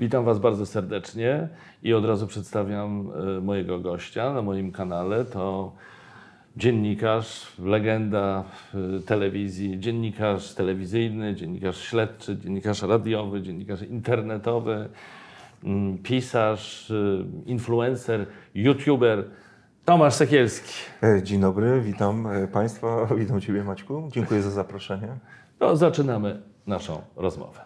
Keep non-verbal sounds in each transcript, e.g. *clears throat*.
Witam Was bardzo serdecznie i od razu przedstawiam e, mojego gościa na moim kanale. To dziennikarz, legenda e, telewizji, dziennikarz telewizyjny, dziennikarz śledczy, dziennikarz radiowy, dziennikarz internetowy, mm, pisarz, e, influencer, youtuber. Tomasz Sekielski. Dzień dobry, witam Państwa, witam Ciebie Maćku, dziękuję za zaproszenie. To zaczynamy naszą rozmowę.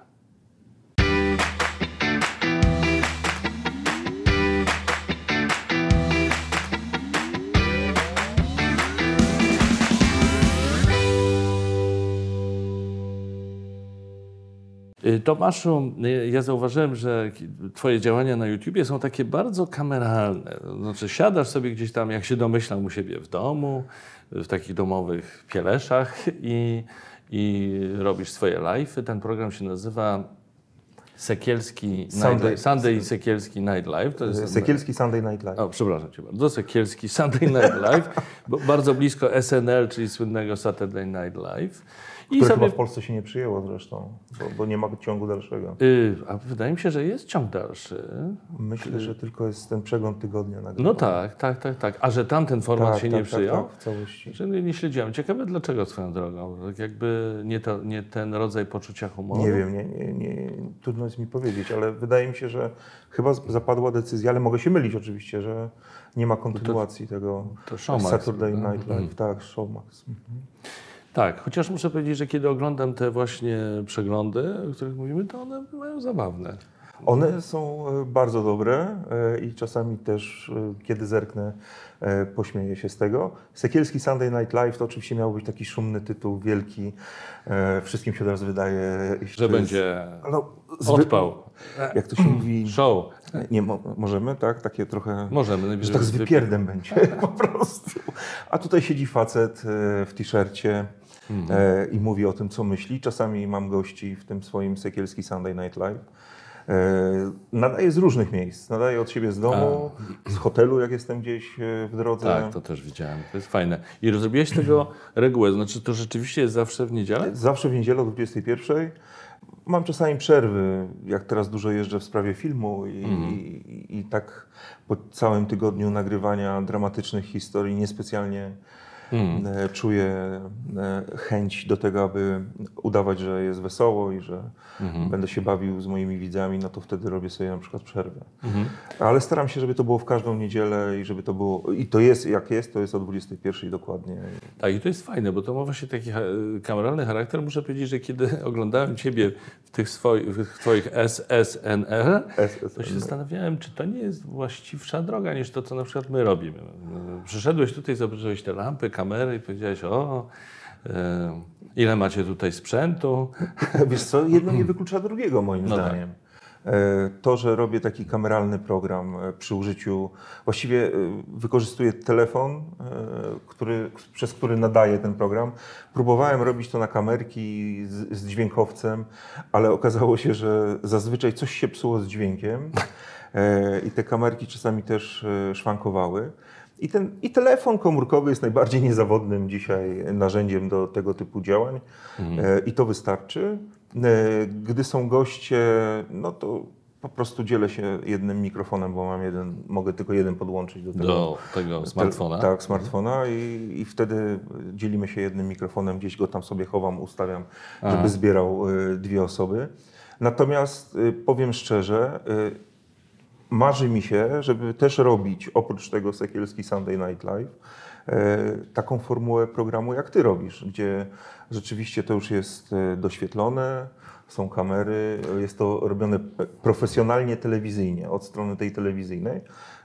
Tomaszu, y, ja zauważyłem, że Twoje działania na YouTubie są takie bardzo kameralne. Znaczy, siadasz sobie gdzieś tam, jak się domyślam, u siebie w domu, w takich domowych pieleszach i, i robisz swoje live'y. Ten program się nazywa Sekielski Sunday- Sunday, Sunday i Sekielski Night Live. To jest Sekielski Sunday Night Live. o, przepraszam Cię bardzo. Sekielski Sunday Night Live, bo bardzo blisko SNL, czyli słynnego Saturday Night Live. I które sobie chyba w Polsce się nie przyjęło zresztą, bo, bo nie ma ciągu dalszego. Y, a wydaje mi się, że jest ciąg dalszy. Myślę, że tylko jest ten przegląd tygodnia. No tak, tak, tak, tak. A że tamten format tak, się tak, nie przyjął? Tak, tak, w całości. Że nie, nie śledziłem. Ciekawe dlaczego swoją drogą. Tak jakby nie, to, nie ten rodzaj poczucia humoru. Nie wiem, nie, nie, nie, trudno jest mi powiedzieć, ale wydaje mi się, że chyba zapadła decyzja, ale mogę się mylić oczywiście, że nie ma kontynuacji tego to Showmax, Saturday no. Night Live. Tak, Showmax. Mhm. Tak, chociaż muszę powiedzieć, że kiedy oglądam te właśnie przeglądy, o których mówimy, to one mają zabawne. One są e, bardzo dobre e, i czasami też, e, kiedy zerknę, pośmieję się z tego. Sekielski Sunday Night Live to oczywiście miał być taki szumny tytuł, wielki. Wszystkim się teraz wydaje, Że to jest- będzie no, zwy- odpał. Jak to się mówi? *clears throat* Show. Nie, mo możemy, tak? Takie trochę... Możemy. Że tak z wypi- wypierdem będzie *laughs* po prostu. A tutaj siedzi facet w t-shircie Mhm. e, i mówi o tym, co myśli. Czasami mam gości w tym swoim Sekielski Sunday Night Live. E, Nadaje z różnych miejsc. Nadaje od siebie z domu, z hotelu, jak jestem gdzieś e, w drodze. Tak, to też widziałem. To jest fajne. I zrobiłeś tego regułę. Znaczy, to rzeczywiście jest zawsze w niedzielę? Zawsze w niedzielę o 21. Mam czasami przerwy, jak teraz dużo jeżdżę w sprawie filmu i, i, i tak po całym tygodniu nagrywania dramatycznych historii niespecjalnie czuję e, chęć do tego, aby udawać, że jest wesoło i że będę się bawił z moimi widzami, no to wtedy robię sobie na przykład przerwę. Ale staram się, żeby to było w każdą niedzielę i żeby to było, i to jest jak jest, to jest o 21 dokładnie. Tak, i to jest fajne, bo to ma właśnie taki kameralny charakter. Muszę powiedzieć, że kiedy *laughs* oglądałem Ciebie w tych swoich, w Twoich SSNL, to się zastanawiałem, czy to nie jest właściwsza droga niż to, co na przykład my robimy. Przyszedłeś tutaj, zobaczyłeś te lampy, kamery i powiedziałeś, o, e, ile macie tutaj sprzętu. *laughs* Wiesz co, jedno nie wyklucza drugiego moim No tak. zdaniem. E, To, że robię taki kameralny program e, przy użyciu, właściwie wykorzystuję telefon, który, przez który nadaję ten program. Próbowałem robić to na kamerki z, z dźwiękowcem, ale okazało się, że zazwyczaj coś się psuło z dźwiękiem *laughs* i te kamerki czasami też szwankowały. I, ten, I telefon komórkowy jest najbardziej niezawodnym dzisiaj narzędziem do tego typu działań e, i to wystarczy. E, Gdy są goście, no to po prostu dzielę się jednym mikrofonem, bo mam jeden, mogę tylko jeden podłączyć do tego. Do tego smartfona. Te, tak, smartfona i, i wtedy dzielimy się jednym mikrofonem, gdzieś go tam sobie chowam, ustawiam, żeby zbierał y, dwie osoby. Natomiast y, powiem szczerze, y, marzy mi się, żeby też robić oprócz tego Sekielski Sunday Night Live y, taką formułę programu jak ty robisz, gdzie rzeczywiście to już jest y, doświetlone, są kamery, jest to robione profesjonalnie telewizyjnie, od strony tej telewizyjnej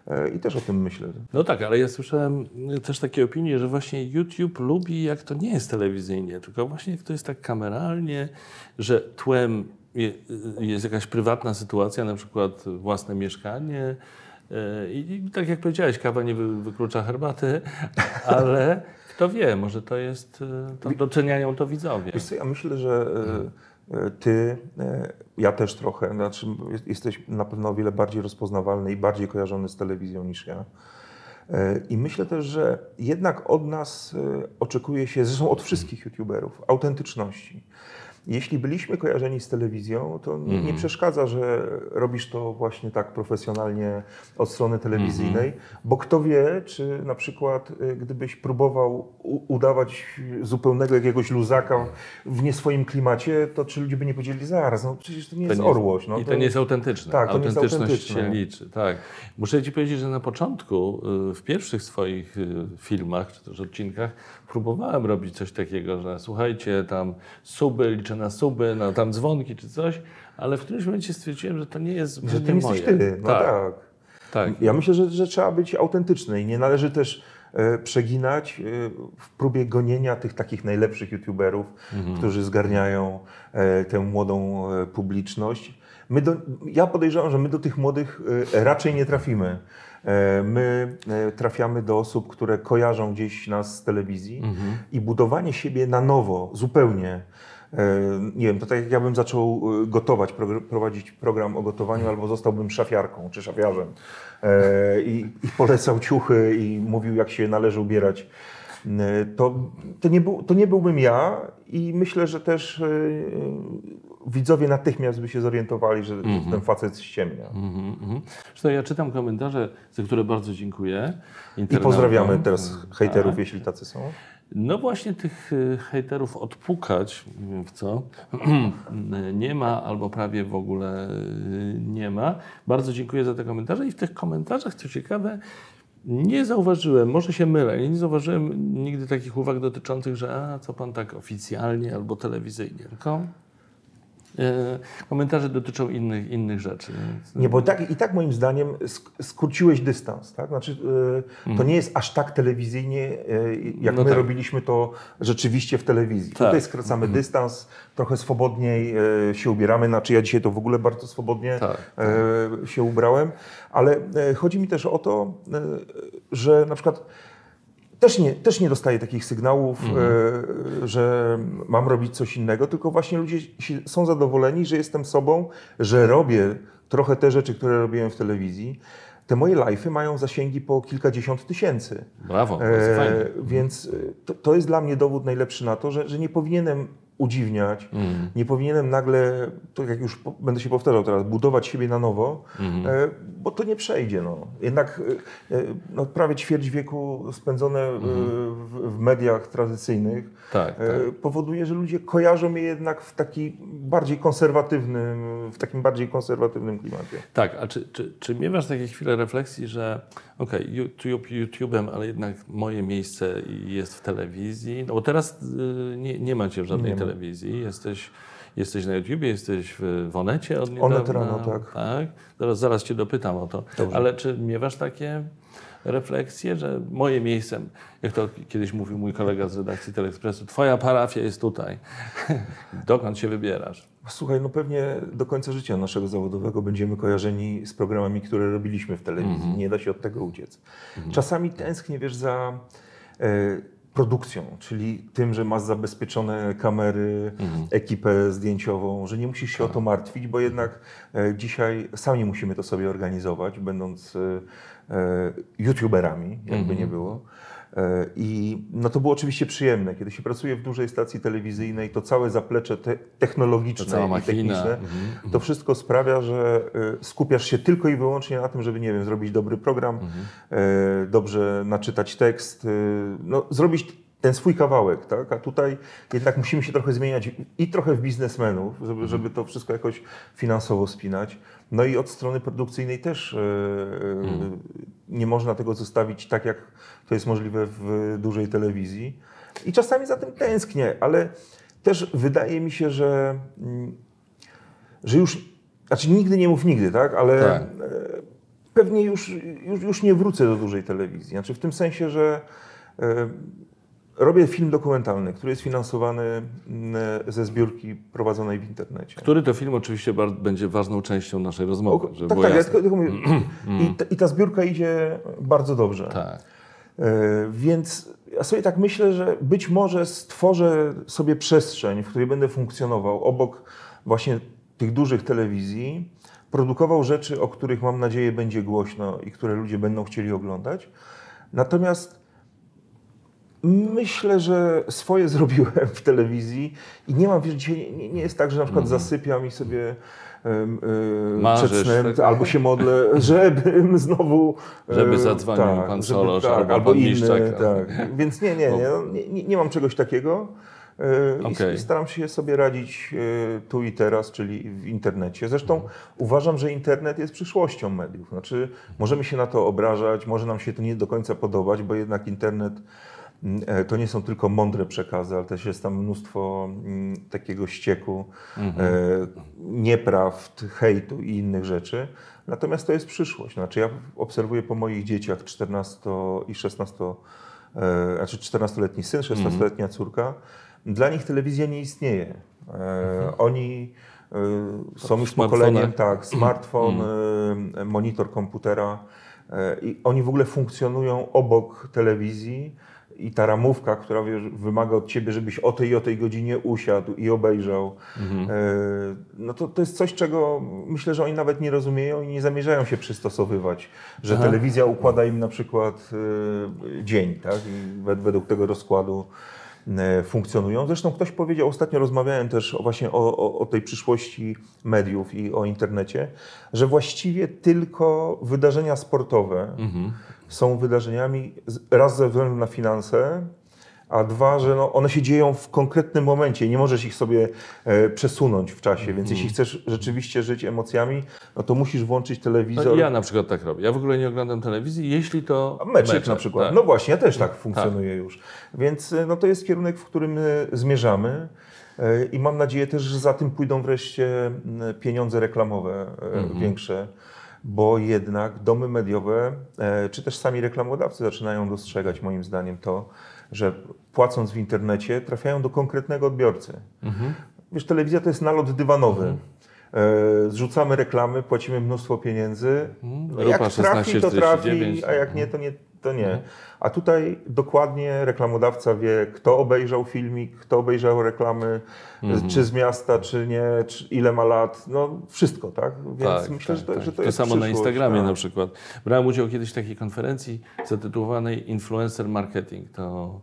y, i też o tym myślę. No tak, ale ja słyszałem też takie opinie, że właśnie YouTube lubi, jak to nie jest telewizyjnie, tylko właśnie jak to jest tak kameralnie, że tłem jest jakaś prywatna sytuacja, na przykład własne mieszkanie. e, I, i tak jak powiedziałeś, kawa nie wy, wyklucza herbaty, *laughs* ale kto wie, może to jest, e, to doceniają to widzowie. Wiesz co, ja myślę, że e, e, ty, ja też trochę, znaczy jest- jesteś na pewno o wiele bardziej rozpoznawalny i bardziej kojarzony z telewizją niż ja. I myślę też, że jednak od nas oczekuje się, zresztą od wszystkich youtuberów, autentyczności. Jeśli byliśmy kojarzeni z telewizją, to nie, nie przeszkadza, że robisz to właśnie tak profesjonalnie od strony telewizyjnej, bo kto wie, czy na przykład y, gdybyś próbował udawać zupełnego jakiegoś luzaka w nie swoim klimacie, to czy ludzie by nie powiedzieli zaraz, no przecież to nie jest nie jest- orłość. No, I to nie jest autentyczne. Tak, to nie jest Autentyczność się liczy. Tak. Muszę Ci powiedzieć, że na początku, y, w pierwszych swoich y, filmach, czy też odcinkach, próbowałem robić coś takiego, że słuchajcie, tam suby, liczę na suby, na tam dzwonki czy coś, ale w którymś momencie stwierdziłem, że to nie jest że to nie jesteś moje. ty. No tak. tak. Ja myślę, że, że trzeba być autentyczny i nie należy też e, przeginać e, w próbie gonienia tych takich najlepszych youtuberów, którzy zgarniają e, tę młodą e, publiczność. My do, ja podejrzewam, że my do tych młodych e, raczej nie trafimy. E, My e, trafiamy do osób, które kojarzą gdzieś nas z telewizji i budowanie siebie na nowo, zupełnie. Nie wiem, to tak jak ja bym zaczął gotować, prowadzić program o gotowaniu, albo zostałbym szafiarką czy szafiarzem i, i polecał ciuchy i mówił, jak się należy ubierać. To, to, nie był, to nie byłbym ja i myślę, że też widzowie natychmiast by się zorientowali, że, że ten facet ściemnia. Mhm, mhm. Zresztą ja czytam komentarze, za które bardzo dziękuję. I pozdrawiamy teraz hejterów, Tak. jeśli tacy są. No właśnie tych y, hejterów odpukać, nie wiem w co, *clears throat* nie ma albo prawie w ogóle y, nie ma. Bardzo dziękuję za te komentarze i w tych komentarzach, co ciekawe, nie zauważyłem, może się mylę, nie zauważyłem nigdy takich uwag dotyczących, że a, co pan tak oficjalnie albo telewizyjnie, tylko komentarze dotyczą innych, innych rzeczy. Więc, Nie, bo tak, i tak moim zdaniem sk- skróciłeś dystans, tak? Znaczy, e, to nie jest aż tak telewizyjnie, e, jak Mhm. No my tak. robiliśmy to rzeczywiście w telewizji. Tak. Tutaj skracamy dystans, trochę swobodniej e, się ubieramy, znaczy ja dzisiaj to w ogóle bardzo swobodnie Tak, e, się ubrałem, ale e, chodzi mi też o to, e, że na przykład też nie, też nie dostaję takich sygnałów, e, że mam robić coś innego, tylko właśnie ludzie są zadowoleni, że jestem sobą, że robię trochę te rzeczy, które robiłem w telewizji. Te moje live'y mają zasięgi po kilkadziesiąt tysięcy. Brawo, E, fajnie. więc e, to, to jest dla mnie dowód najlepszy na to, że, że nie powinienem udziwniać, Mhm. nie powinienem nagle, tak jak już będę się powtarzał teraz, budować siebie na nowo, e, bo to nie przejdzie. No. Jednak e, e, no, prawie ćwierć wieku spędzone e, w, w mediach tradycyjnych Tak, tak. powoduje, że ludzie kojarzą mnie jednak w taki bardziej konserwatywnym, w takim bardziej konserwatywnym klimacie. Tak, a czy, czy, czy miewasz takie chwile refleksji, że okej, YouTube YouTube'em, ale jednak moje miejsce jest w telewizji? No bo teraz y, nie, nie macie w żadnej ma. Telewizji, jesteś, jesteś na YouTubie, jesteś w, Onecie od niedawna. Onet rano, tak. tak? Zaraz, zaraz Cię dopytam o to. Dobrze. Ale czy miewasz takie refleksje, że moje miejsce, jak to kiedyś mówił mój kolega z redakcji Telekspresu, twoja parafia jest tutaj. *laughs* Dokąd się wybierasz? Słuchaj, no pewnie do końca życia naszego zawodowego będziemy kojarzeni z programami, które robiliśmy w telewizji. Nie da się od tego uciec. Czasami tęsknię, wiesz, za e, produkcją, czyli tym, że masz zabezpieczone kamery, ekipę zdjęciową, że nie musisz się o to martwić, bo jednak e, dzisiaj sami musimy to sobie organizować, będąc e, e, youtuberami, jakby nie było. E, I no to było oczywiście przyjemne. Kiedy się pracuje w dużej stacji telewizyjnej, to całe zaplecze te technologiczne i techniczne, Mhm, to wszystko sprawia, że e, skupiasz się tylko i wyłącznie na tym, żeby, nie wiem, zrobić dobry program, Mhm. e, dobrze naczytać tekst, no, zrobić ten swój kawałek, tak? A tutaj jednak musimy się trochę zmieniać i trochę w biznesmenów, Mhm. żeby, żeby to wszystko jakoś finansowo spinać. No i od strony produkcyjnej też e, e, Mhm. nie można tego zostawić tak, jak to jest możliwe w dużej telewizji. I czasami za tym tęsknię, ale też wydaje mi się, że, mm, że już, znaczy nigdy nie mów nigdy, tak? Ale Tak. e, pewnie już, już, już nie wrócę do dużej telewizji. Znaczy w tym sensie, że robię film dokumentalny, który jest finansowany mm, ze zbiórki prowadzonej w internecie. Który to film oczywiście będzie ważną częścią naszej rozmowy, żeby tak, było tak, ja tylko, tylko mówię. *clears throat* I, ta, I ta zbiórka idzie bardzo dobrze. Tak. E, Więc ja sobie tak myślę, że być może stworzę sobie przestrzeń, w której będę funkcjonował obok właśnie tych dużych telewizji, produkował rzeczy, o których mam nadzieję będzie głośno i które ludzie będą chcieli oglądać. Natomiast Myślę, że swoje *laughs* zrobiłem w telewizji i nie mam, wiesz, dzisiaj nie, nie jest tak, że na przykład zasypiam i sobie e, Marzysz, przed snem, tak? albo się modlę, *laughs* żebym znowu... e, Żeby zadzwonił pan Solosz albo pan inny, tak. Więc nie, nie, nie, no, nie, nie, nie mam czegoś takiego. E, i- staram się sobie radzić tu i teraz, czyli w internecie. Zresztą uważam, że internet jest przyszłością mediów. Znaczy, możemy się na to obrażać, może nam się to nie do końca podobać, bo jednak internet to nie są tylko mądre przekazy, ale też jest tam mnóstwo mm, takiego ścieku, e, nieprawd, hejtu i innych rzeczy. Natomiast to jest przyszłość. Znaczy, ja obserwuję po moich dzieciach 14 i 16 e, znaczy 14-letni syn, 16-letnia córka, dla nich telewizja nie istnieje. E, Oni e, są już pokoleniem, tak, *clears throat* smartfon, e, monitor komputera e, i oni w ogóle funkcjonują obok telewizji i ta ramówka, która wiesz, wymaga od ciebie, żebyś o tej i o tej godzinie usiadł i obejrzał, e, no to, to jest coś, czego myślę, że oni nawet nie rozumieją i nie zamierzają się przystosowywać, że telewizja układa im na przykład e, dzień, tak, i wed- według tego rozkładu e, funkcjonują. Zresztą ktoś powiedział, ostatnio rozmawiałem też o właśnie o, o, o tej przyszłości mediów i o internecie, że właściwie tylko wydarzenia sportowe są wydarzeniami raz ze względu na finanse, a dwa, że no, one się dzieją w konkretnym momencie nie możesz ich sobie e, przesunąć w czasie, więc jeśli chcesz rzeczywiście żyć emocjami, no to musisz włączyć telewizor. No, ja na przykład tak robię. Ja w ogóle nie oglądam telewizji, jeśli to A Meczek na przykład. tak. No właśnie, ja też tak funkcjonuję już. Więc y, no, to jest kierunek, w którym y, zmierzamy. Y, I mam nadzieję też, że za tym pójdą wreszcie pieniądze reklamowe y, większe, bo jednak domy mediowe, y, czy też sami reklamodawcy zaczynają dostrzegać moim zdaniem to, że płacąc w internecie trafiają do konkretnego odbiorcy. Wiesz, telewizja to jest nalot dywanowy. E, Zrzucamy reklamy, płacimy mnóstwo pieniędzy. No, jak trafi, to trafi, 16,49. a jak nie, to nie. To nie. A tutaj dokładnie reklamodawca wie, kto obejrzał filmik, kto obejrzał reklamy, czy z miasta, czy nie, czy ile ma lat, no wszystko, tak? Więc Tak, myślę, tak, że, to, tak. że to, to jest samo na Instagramie tak. na przykład. Brałem udział kiedyś w takiej konferencji zatytułowanej Influencer Marketing. To,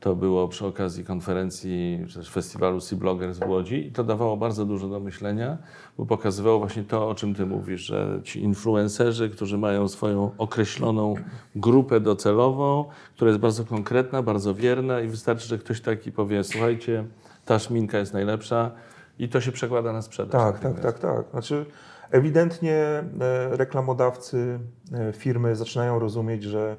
to było przy okazji konferencji, czy też festiwalu Sea Bloggers w Łodzi i to dawało bardzo dużo do myślenia, bo pokazywało właśnie to, o czym ty mówisz, że ci influencerzy, którzy mają swoją określoną grupę docelową, która jest bardzo konkretna, bardzo wierna i wystarczy, że ktoś taki powie, słuchajcie, ta szminka jest najlepsza i to się przekłada na sprzedaż. Tak, tak, tak, tak. Znaczy, ewidentnie e, reklamodawcy, e, firmy zaczynają rozumieć, że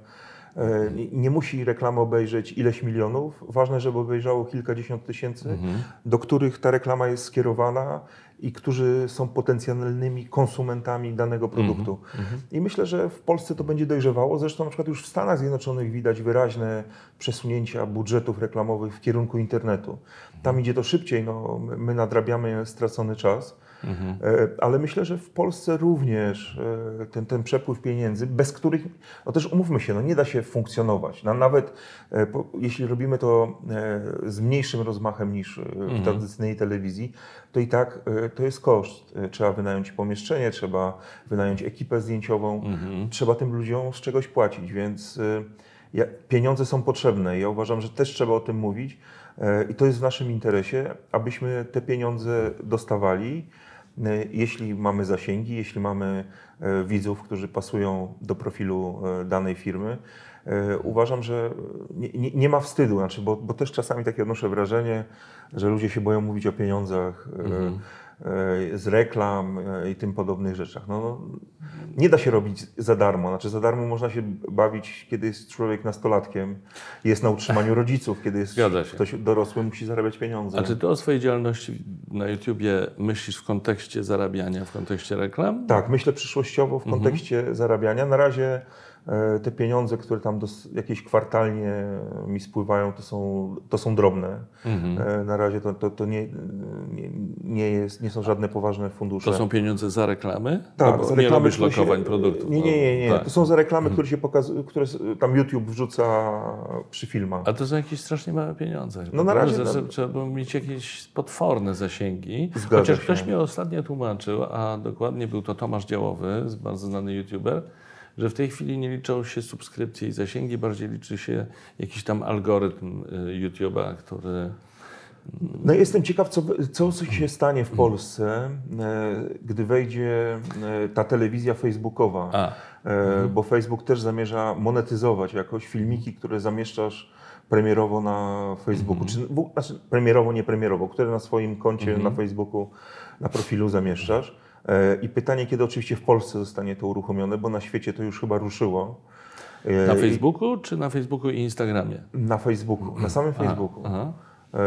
e, nie- musi reklamy obejrzeć ileś milionów. Ważne, żeby obejrzało kilkadziesiąt tysięcy, do których ta reklama jest skierowana i którzy są potencjalnymi konsumentami danego produktu. I myślę, że w Polsce to będzie dojrzewało. Zresztą na przykład już w Stanach Zjednoczonych widać wyraźne przesunięcia budżetów reklamowych w kierunku internetu. Tam idzie to szybciej, no, my nadrabiamy stracony czas. E, Ale myślę, że w Polsce również e, ten, ten przepływ pieniędzy, bez których, no też umówmy się, no nie da się funkcjonować. No nawet e, jeśli robimy to z mniejszym rozmachem niż w tradycyjnej telewizji, to i tak to jest koszt. Trzeba wynająć pomieszczenie, trzeba wynająć ekipę zdjęciową, trzeba tym ludziom z czegoś płacić, więc pieniądze są potrzebne. Ja uważam, że też trzeba o tym mówić i to jest w naszym interesie, abyśmy te pieniądze dostawali. E, Jeśli mamy zasięgi, jeśli mamy e, widzów, którzy pasują do profilu e, danej firmy, uważam, że nie, nie, nie ma wstydu, znaczy, bo, bo też czasami takie odnoszę wrażenie, że ludzie się boją mówić o pieniądzach e, z reklam e, i tym podobnych rzeczach. No, no, nie da się robić za darmo. Znaczy, za darmo można się bawić, kiedy jest człowiek nastolatkiem, jest na utrzymaniu rodziców, kiedy jest ktoś dorosły, musi zarabiać pieniądze. A czy ty o swojej działalności na YouTubie myślisz w kontekście zarabiania, w kontekście reklam? Tak, myślę przyszłościowo w kontekście zarabiania. Na razie e, te pieniądze, które tam jakieś kwartalnie mi spływają, to są, to są drobne. E, Na razie to, to, to nie, nie, nie, jest, nie są żadne poważne fundusze. To są pieniądze za reklamy? Tak, no, za nie reklamy, robisz które się- lokowań produktów. Nie, nie, nie. nie. No, tak. To są za reklamy, które się pokazują, które tam YouTube wrzuca przy filmach. A to są jakieś strasznie małe pieniądze. No na razie tak. Trzeba mieć jakieś potworne zasięgi. Zgadza Chociaż się. ktoś mi ostatnio tłumaczył, a dokładnie był to Tomasz Działowy, bardzo znany YouTuber, że w tej chwili nie liczą się subskrypcje i zasięgi, bardziej liczy się jakiś tam algorytm y, YouTube'a, który No jestem ciekaw, co, co się stanie w Polsce, e, gdy wejdzie e, ta telewizja facebookowa. A. E, Bo Facebook też zamierza monetyzować jakoś filmiki, które zamieszczasz premierowo na Facebooku, czy w, znaczy premierowo, nie premierowo, które na swoim koncie na Facebooku, na profilu zamieszczasz. E, I pytanie, kiedy oczywiście w Polsce zostanie to uruchomione, bo na świecie to już chyba ruszyło. E, na Facebooku czy na Facebooku i Instagramie? Na Facebooku, na samym Facebooku. Aha. E,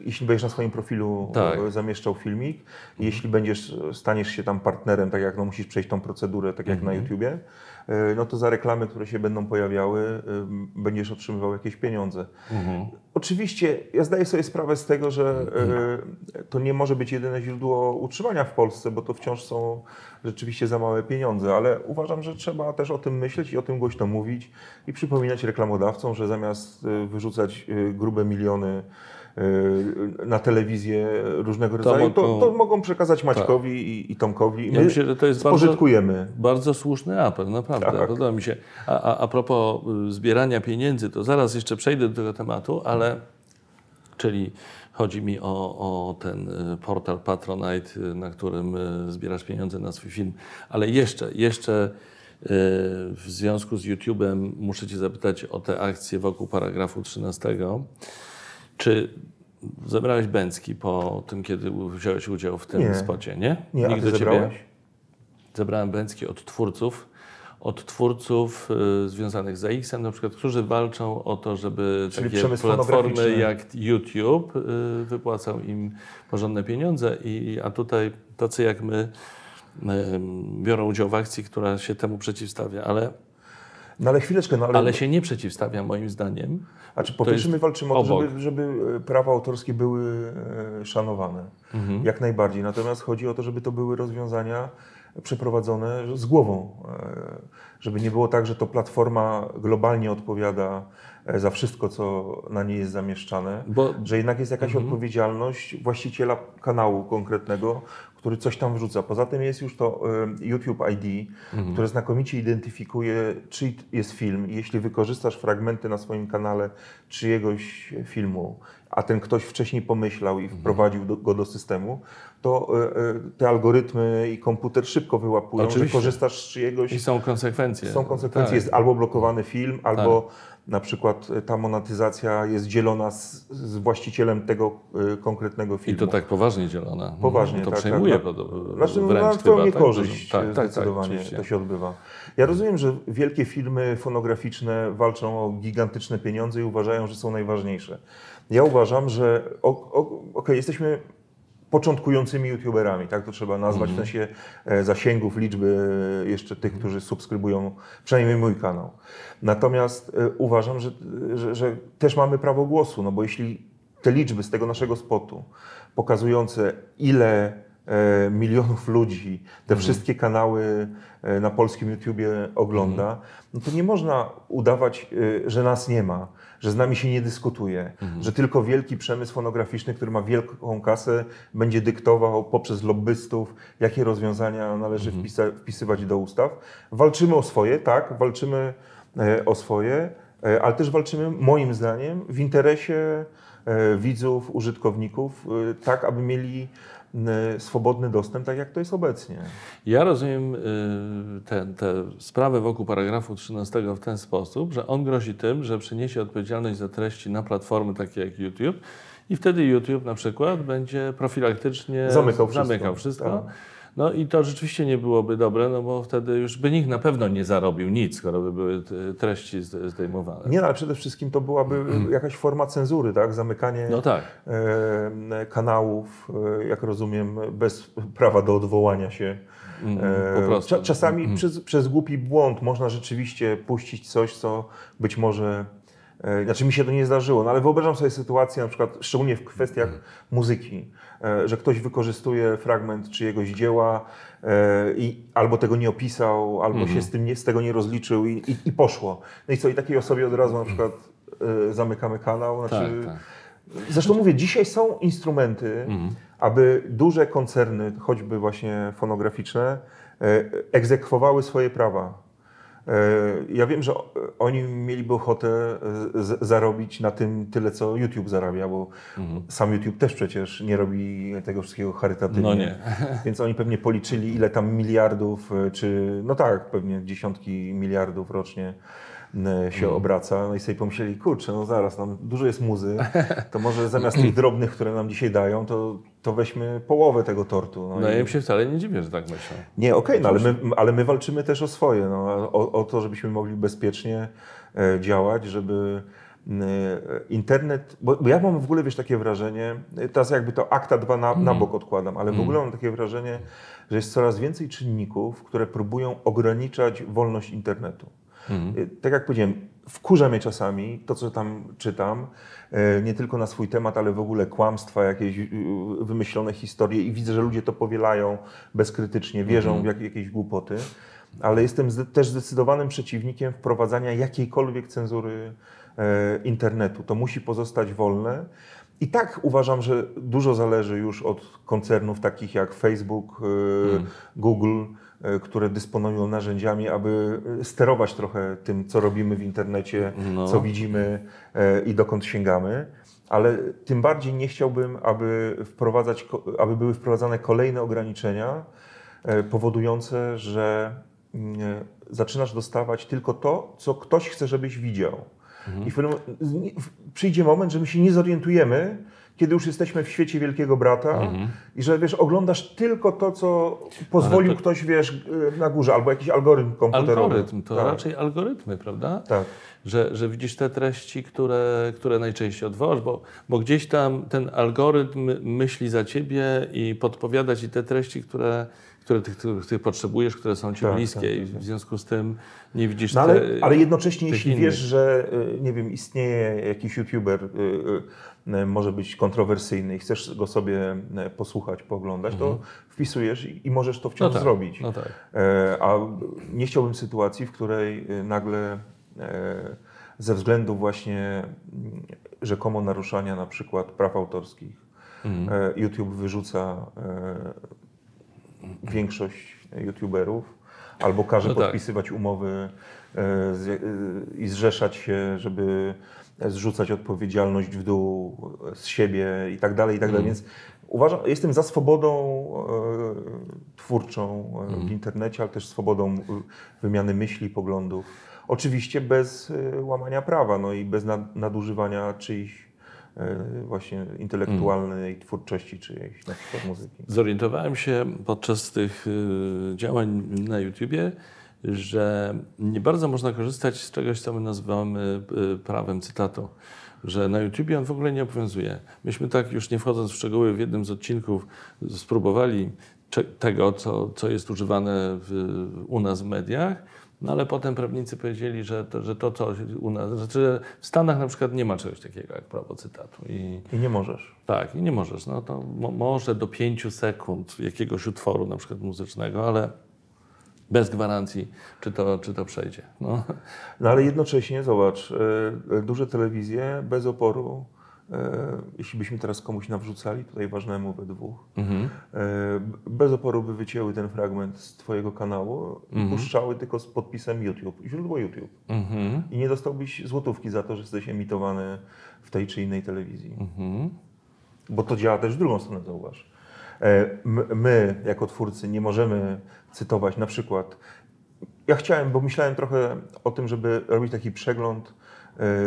Jeśli będziesz na swoim profilu Tak. zamieszczał filmik, jeśli będziesz, staniesz się tam partnerem, tak jak no, musisz przejść tą procedurę, tak jak na YouTubie, no to za reklamy, które się będą pojawiały, e, będziesz otrzymywał jakieś pieniądze. Oczywiście ja zdaję sobie sprawę z tego, że e, to nie może być jedyne źródło utrzymania w Polsce, bo to wciąż są rzeczywiście za małe pieniądze, ale uważam, że trzeba też o tym myśleć i o tym głośno mówić i przypominać reklamodawcom, że zamiast e, wyrzucać e, grube miliony e, na telewizję różnego rodzaju, to, mogą- to mogą przekazać Maćkowi i, i Tomkowi. I Ja my myślę, że to jest bardzo- spożytkujemy. Bardzo słuszny apel, naprawdę. Tak. Podoba mi się. A, a, a propos y, zbierania pieniędzy, to zaraz jeszcze przejdę do tego tematu, ale czyli chodzi mi o, o ten y, portal Patronite, y, na którym y, zbierasz pieniądze na swój film. Ale jeszcze, jeszcze y, w związku z YouTube'em muszę Cię zapytać o te akcje wokół paragrafu 13. Czy zebrałeś bęcki po tym, kiedy wziąłeś udział w tym Nie. spocie, nie? Nie, a Nikt ty ciebie? zebrałeś? zebrałem bęcki od twórców, od twórców y, związanych z AX-em, na przykład, którzy walczą o to, żeby Czyli takie platformy jak YouTube y, wypłacał im porządne pieniądze, i, a tutaj tacy jak my y, biorą udział w akcji, która się temu przeciwstawia, ale, No ale chwileczkę, no ale, ale się nie przeciwstawia moim zdaniem. A czy po pierwsze my walczymy o to, obok. żeby, żeby e, prawa autorskie były e, szanowane. Mhm. Jak najbardziej. Natomiast chodzi o to, żeby to były rozwiązania przeprowadzone z głową. e, Żeby nie było tak, że to platforma globalnie odpowiada za wszystko, co na niej jest zamieszczane. Bo Że jednak jest jakaś Mhm. odpowiedzialność właściciela kanału konkretnego, który coś tam wrzuca. Poza tym jest już to e, YouTube ID, Mhm. które znakomicie identyfikuje, czy jest film. Jeśli wykorzystasz fragmenty na swoim kanale czyjegoś filmu, a ten ktoś wcześniej pomyślał i Mhm. wprowadził do, go do systemu, to e, e, te algorytmy i komputer szybko wyłapują, Oczywiście. że korzystasz z czyjegoś i są konsekwencje. są konsekwencje. Tak. Jest albo blokowany film, albo na przykład e, ta monetyzacja jest dzielona z, z właścicielem tego e, konkretnego I filmu. to tak poważnie dzielone. Poważnie, To tak, przejmuje tak. Znaczy, no, wręcz na chyba, niekorzyść Tak, tak, tak, zdecydowanie oczywiście. to się odbywa. Ja rozumiem, że wielkie firmy fonograficzne walczą o gigantyczne pieniądze i uważają, że są najważniejsze. Ja uważam, że okej, jesteśmy początkującymi youtuberami, tak to trzeba nazwać, Mhm. w sensie e, zasięgów, liczby e, jeszcze tych, którzy subskrybują przynajmniej mój kanał. Natomiast e, uważam, że, że, że też mamy prawo głosu, no bo jeśli te liczby z tego naszego spotu pokazujące ile milionów ludzi te wszystkie kanały na polskim YouTubie ogląda, no to nie można udawać, że nas nie ma, że z nami się nie dyskutuje, że tylko wielki przemysł fonograficzny, który ma wielką kasę, będzie dyktował poprzez lobbystów, jakie rozwiązania należy wpisa- wpisywać do ustaw. Walczymy o swoje, tak, walczymy e, o swoje, e, ale też walczymy, moim zdaniem, w interesie e, widzów, użytkowników, tak aby mieli swobodny dostęp, tak jak to jest obecnie. Ja rozumiem y, tę sprawę wokół paragrafu 13 w ten sposób, że on grozi tym, że przeniesie odpowiedzialność za treści na platformy takie jak YouTube i wtedy YouTube na przykład będzie profilaktycznie Zamykał wszystko. zamykał wszystko. Tak. No i to rzeczywiście nie byłoby dobre, no bo wtedy już by nikt na pewno nie zarobił nic, skoro by były treści zdejmowane. Nie, no, ale przede wszystkim to byłaby jakaś forma cenzury, tak? Zamykanie No tak. kanałów, e, jak rozumiem, bez prawa do odwołania się. Mm, E, po prostu. cza- Czasami przez, przez głupi błąd można rzeczywiście puścić coś, co być może. E, Znaczy mi się to nie zdarzyło, no ale wyobrażam sobie sytuację, na przykład szczególnie w kwestiach muzyki, e, że ktoś wykorzystuje fragment czyjegoś dzieła e, i albo tego nie opisał, albo się z tym nie, z tego nie rozliczył i, i, i poszło. No i co, i takiej osobie od razu na przykład e, zamykamy kanał. Tak, Znaczy, tak. Zresztą mówię, dzisiaj są instrumenty, aby duże koncerny, choćby właśnie fonograficzne, egzekwowały swoje prawa. Ja wiem, że oni mieliby ochotę z- zarobić na tym tyle, co YouTube zarabia, bo Mhm. sam YouTube też przecież nie robi tego wszystkiego charytatywnie. No nie. *laughs* Więc oni pewnie policzyli, ile tam miliardów, e, czy no tak, pewnie dziesiątki miliardów rocznie e, się Mm. obraca. No i sobie pomyśleli, kurczę, no zaraz, nam dużo jest muzy, *laughs* to może zamiast tych drobnych, które nam dzisiaj dają, to, to weźmy połowę tego tortu. No ja i- im się wcale nie dziwię, że tak myślą. nie, okej, no, ale, my, ale my walczymy też o swoje, no, o, o to, żebyśmy mogli bezpiecznie e, działać, żeby e, internet, bo, bo ja mam w ogóle, wiesz, takie wrażenie, e, teraz jakby to akta dwa na, na bok odkładam, ale w ogóle mam takie wrażenie, że jest coraz więcej czynników, które próbują ograniczać wolność internetu. E, Tak jak powiedziałem, wkurza mnie czasami to, co tam czytam, nie tylko na swój temat, ale w ogóle kłamstwa, jakieś y, wymyślone historie i widzę, że ludzie to powielają bezkrytycznie, wierzą w jak, jakieś głupoty, ale jestem też zdecydowanym przeciwnikiem wprowadzania jakiejkolwiek cenzury e, internetu. To musi pozostać wolne. I tak uważam, że dużo zależy już od koncernów takich jak Facebook, e, Google, e, które dysponują narzędziami, aby e, sterować trochę tym, co robimy w internecie, No. co widzimy e, i dokąd sięgamy. Ale tym bardziej nie chciałbym, aby, wprowadzać, aby były wprowadzane kolejne ograniczenia e, powodujące, że mm, e, zaczynasz dostawać tylko to, co ktoś chce, żebyś widział. I w pewnym, z- w- przyjdzie moment, że my się nie zorientujemy, kiedy już jesteśmy w świecie Wielkiego Brata i że wiesz, oglądasz tylko to, co pozwolił to- ktoś, wiesz, na górze, albo jakiś algorytm komputerowy. Algorytm, to tak, raczej algorytmy, prawda? Tak. Że, że widzisz te treści, które, które najczęściej odwołasz, bo, bo gdzieś tam ten algorytm myśli za ciebie i podpowiada ci te treści, które, które ty, których ty potrzebujesz, które są ci Tak, bliskie tak, i w związku z tym nie widzisz No ale, te, ale jednocześnie, jeśli innych. wiesz, że y, nie wiem, istnieje jakiś youtuber, y, y, może być kontrowersyjny i chcesz go sobie posłuchać, pooglądać, to wpisujesz i, możesz to wciąż Mhm. no tak, zrobić. No tak. E, A nie chciałbym sytuacji, w której nagle ze względu właśnie mm, rzekomo naruszania na przykład praw autorskich Mhm. e, YouTube wyrzuca e, większość youtuberów albo każe No tak. podpisywać umowy e, e, i zrzeszać się, żeby zrzucać odpowiedzialność w dół z siebie i tak dalej, i tak dalej. Więc uważam, jestem za swobodą e, twórczą e, w internecie, ale też swobodą e, wymiany myśli, poglądów. Oczywiście bez e, łamania prawa, no i bez nad, nadużywania czyichś e, właśnie intelektualnej twórczości czyjejś, na przykład muzyki. Zorientowałem się podczas tych y, działań na YouTubie, że nie bardzo można korzystać z czegoś, co my nazywamy prawem cytatu. Że na YouTubie on w ogóle nie obowiązuje. Myśmy tak, już nie wchodząc w szczegóły, w jednym z odcinków spróbowali tego, co, co jest używane w, u nas w mediach, no ale potem prawnicy powiedzieli, że to, że to, co u nas, że w Stanach na przykład nie ma czegoś takiego jak prawo cytatu. I, I nie możesz. tak, i nie możesz. No to mo może do 5 sekund jakiegoś utworu, na przykład muzycznego, ale bez gwarancji, czy to, czy to przejdzie. No. No ale jednocześnie, zobacz, e, duże telewizje bez oporu, jeśli byśmy teraz komuś nawrzucali, tutaj ważnemu we dwóch, Mhm. e, bez oporu by wycięły ten fragment z Twojego kanału i puszczały tylko z podpisem YouTube, źródło YouTube. Mhm. I nie dostałbyś złotówki za to, że jesteś emitowany w tej czy innej telewizji. Mhm. Bo to działa też w drugą stronę, zauważ. E, My, jako twórcy, nie możemy cytować na przykład. Ja chciałem, bo myślałem trochę o tym, żeby robić taki przegląd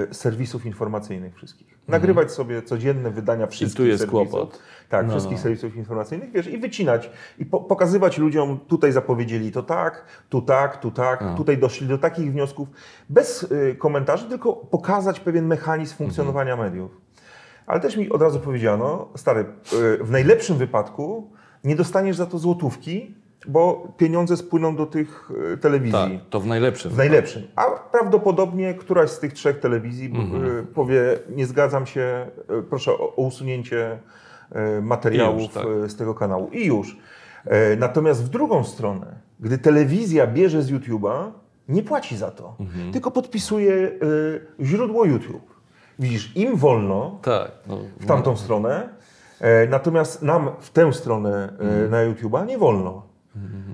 e, serwisów informacyjnych wszystkich. Nagrywać sobie codzienne wydania wszystkich Mhm. jest serwisów. kłopot. Tak, No, wszystkich no. serwisów informacyjnych, wiesz, i wycinać. I po, pokazywać ludziom, tutaj zapowiedzieli to tak, tu tak, tu tak, No. tutaj doszli do takich wniosków. Bez y, komentarzy, tylko pokazać pewien mechanizm funkcjonowania mediów. Ale też mi od razu powiedziano, stary, y, w najlepszym wypadku nie dostaniesz za to złotówki, bo pieniądze spłyną do tych y, telewizji. Tak, to w najlepszym. W najlepszym. A prawdopodobnie któraś z tych trzech telewizji Mhm. y, powie, nie zgadzam się, y, proszę o, o usunięcie materiałów już, tak. z tego kanału. I już. E, Natomiast w drugą stronę, gdy telewizja bierze z YouTube'a, nie płaci za to, Mhm. tylko podpisuje źródło YouTube. Widzisz, im wolno Tak. No, w tamtą stronę, e, natomiast nam w tę stronę e, Mhm. na YouTube'a nie wolno.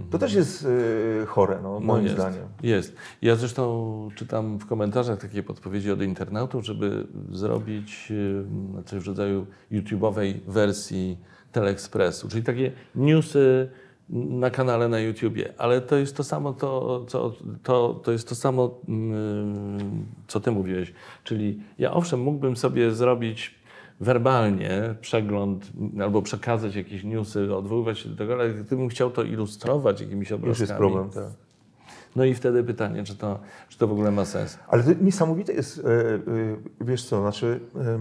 To też jest y, chore, no, moim jest, zdaniem. Jest. Ja zresztą czytam w komentarzach takie podpowiedzi od internautów, żeby zrobić y, znaczy w rodzaju YouTube'owej wersji Teleexpressu, czyli takie newsy na kanale na YouTubie, ale to jest to samo, to, co, to, to jest to samo, mm, co ty mówiłeś. Czyli ja owszem mógłbym sobie zrobić werbalnie przegląd albo przekazać jakieś newsy, odwoływać się do tego, ale gdybym chciał to ilustrować jakimiś obrazkami. Już jest problem, tak. No i wtedy pytanie, czy to, czy to w ogóle ma sens. Ale to niesamowite jest, e, e, wiesz co, znaczy e,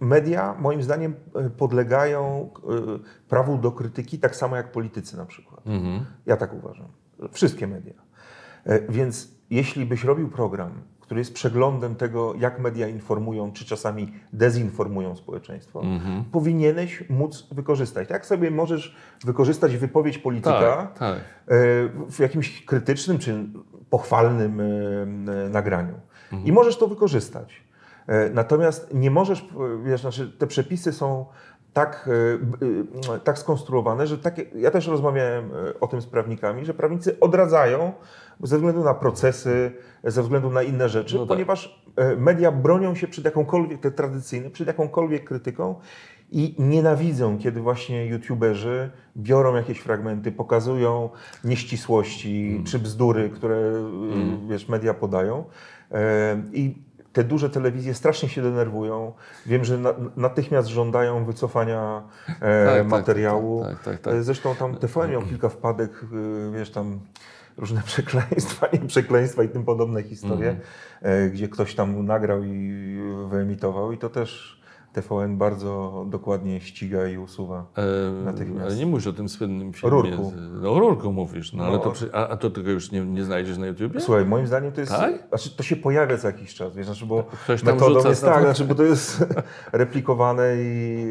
media moim zdaniem podlegają prawu do krytyki tak samo jak politycy na przykład. Mhm. Ja tak uważam. Wszystkie media. Więc jeśli byś robił program, który jest przeglądem tego, jak media informują, czy czasami dezinformują społeczeństwo, Mhm. powinieneś móc wykorzystać. Tak sobie możesz wykorzystać wypowiedź polityka Tak, tak. e, w jakimś krytycznym czy pochwalnym e, e, nagraniu. I możesz to wykorzystać. Natomiast nie możesz, wiesz, znaczy te przepisy są tak, e, e, tak skonstruowane, że takie, ja też rozmawiałem e, o tym z prawnikami, że prawnicy odradzają ze względu na procesy, ze względu na inne rzeczy, No tak. ponieważ media bronią się przed jakąkolwiek, te tradycyjne, przed jakąkolwiek krytyką i nienawidzą, kiedy właśnie youtuberzy biorą jakieś fragmenty, pokazują nieścisłości Mm. czy bzdury, które e, wiesz, media podają. I te duże telewizje strasznie się denerwują. Wiem, że na, natychmiast żądają wycofania e, Tak, tak, materiału. tak, tak, tak, tak. E, Zresztą tam TVN miał kilka wpadek, e, wiesz, tam różne *laughs* przekleństwa, nie przekleństwa i tym podobne historie, e, gdzie ktoś tam nagrał i wyemitował i to też TVN bardzo dokładnie ściga i usuwa. E, Natychmiast. ale nie mówisz o tym słynnym filmie. Rurku. z- No, o Rurku mówisz, no, ale No. to, przy- a, a to tego już nie, nie znajdziesz na YouTubie? Słuchaj, moim zdaniem to jest. Tak? Znaczy, to się pojawia co jakiś czas, wiesz, znaczy, bo Ktoś tam metodą jest tak, znaczy, bo to jest *laughs* replikowane i,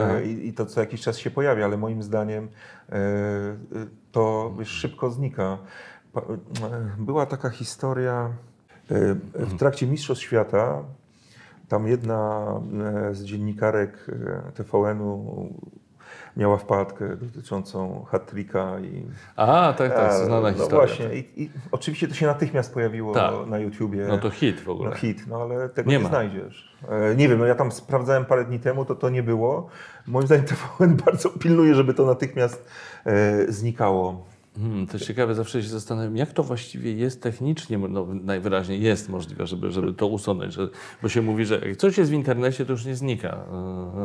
e, i, i to co jakiś czas się pojawia, ale moim zdaniem e, to wiesz, szybko znika. Była taka historia w trakcie Mistrzostw Świata. Tam jedna e, z dziennikarek e, TVN-u miała wpadkę dotyczącą hat-tricka i A, tak, tak, E, znana no historia. właśnie. I, I oczywiście to się natychmiast pojawiło Tak. na YouTubie. No to hit w ogóle. No hit, no ale tego Nie nie, znajdziesz. Nie wiem, no ja tam sprawdzałem parę dni temu, to to nie było. Moim zdaniem TVN bardzo pilnuje, żeby to natychmiast e, znikało. Hmm, to jest ciekawe, zawsze się zastanawiam, jak to właściwie jest technicznie, no, najwyraźniej jest możliwe, żeby, żeby to usunąć, że, bo się mówi, że jak coś jest w internecie, to już nie znika,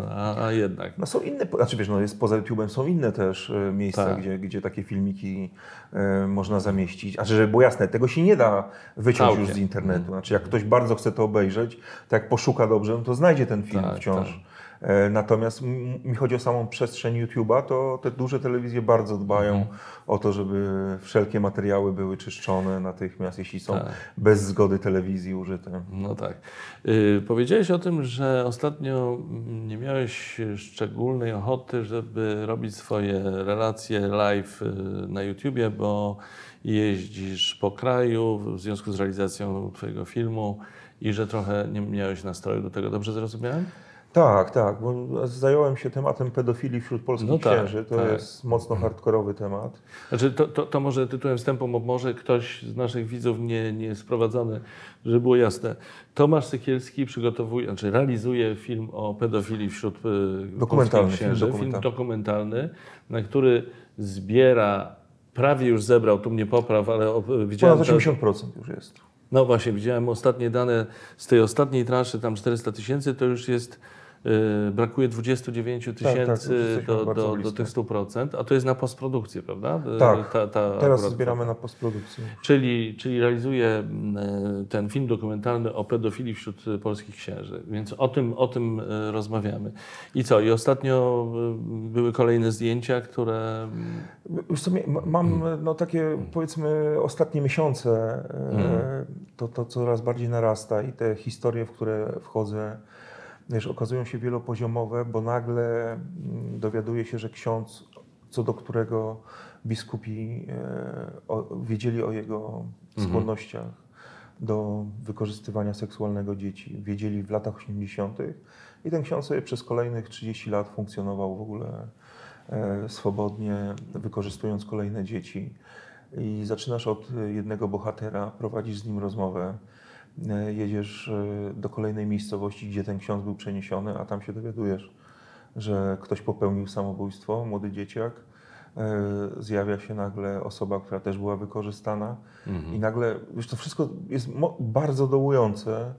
a, a jednak. No są inne, znaczy wiesz, no jest poza YouTube'em są inne też e, miejsca, Tak. gdzie, gdzie takie filmiki e, można zamieścić. Znaczy, żeby było jasne, tego się nie da wyciąć Całkiem. już z internetu. Znaczy, jak ktoś bardzo chce to obejrzeć, to jak poszuka dobrze, no to znajdzie ten film Tak, wciąż. E, Natomiast m- mi chodzi o samą przestrzeń YouTube'a, to te duże telewizje bardzo dbają Mhm. o to, żeby wszelkie materiały były czyszczone natychmiast, jeśli są Tak. bez zgody telewizji użyte. No tak. Y, powiedziałeś o tym, że ostatnio mm, nie miałeś szczególnej ochoty, żeby robić swoje relacje live y, na YouTubie, bo jeździsz po kraju w związku z realizacją Twojego filmu i że trochę nie miałeś nastroju do tego. Dobrze zrozumiałem? Tak, tak, bo zająłem się tematem pedofilii wśród polskich No tak, księży. To tak. jest mocno hardkorowy temat. Znaczy, to, to, to może tytułem wstępu, bo może ktoś z naszych widzów nie, nie jest sprowadzony, żeby było jasne. Tomasz Sykielski przygotowuje, znaczy realizuje film o pedofilii wśród y, polskich film księży, film dokumentalny. dokumentalny, na który zbiera, prawie już zebrał, tu mnie popraw, ale widziałem... Ponad to- 80% już jest. no właśnie, widziałem ostatnie dane z tej ostatniej transzy, tam 400 tysięcy, to już jest, brakuje 29 tak, tysięcy do, bardzo do, do blisko. tych 100%, a to jest na postprodukcję, prawda? Y, Tak, ta, ta Teraz zbieramy na postprodukcję. Czyli, czyli realizuje e, ten film dokumentalny o pedofilii wśród polskich księży. Więc o tym, o tym rozmawiamy. I co? I ostatnio były kolejne zdjęcia, które. mam no, takie powiedzmy ostatnie miesiące, e, to, to coraz bardziej narasta i te historie, w które wchodzę, wiesz, okazują się wielopoziomowe, bo nagle mm, dowiaduje się, że ksiądz, co do którego biskupi e, o, wiedzieli o jego skłonnościach do wykorzystywania seksualnego dzieci, wiedzieli w latach 80. i ten ksiądz sobie przez kolejnych 30 lat funkcjonował w ogóle e, swobodnie, wykorzystując kolejne dzieci. I zaczynasz od jednego bohatera, prowadzisz z nim rozmowę, jedziesz e, do kolejnej miejscowości, gdzie ten ksiądz był przeniesiony, a tam się dowiadujesz, że ktoś popełnił samobójstwo, młody dzieciak. E, Zjawia się nagle osoba, która też była wykorzystana, i nagle, wiesz, to wszystko jest bardzo dołujące,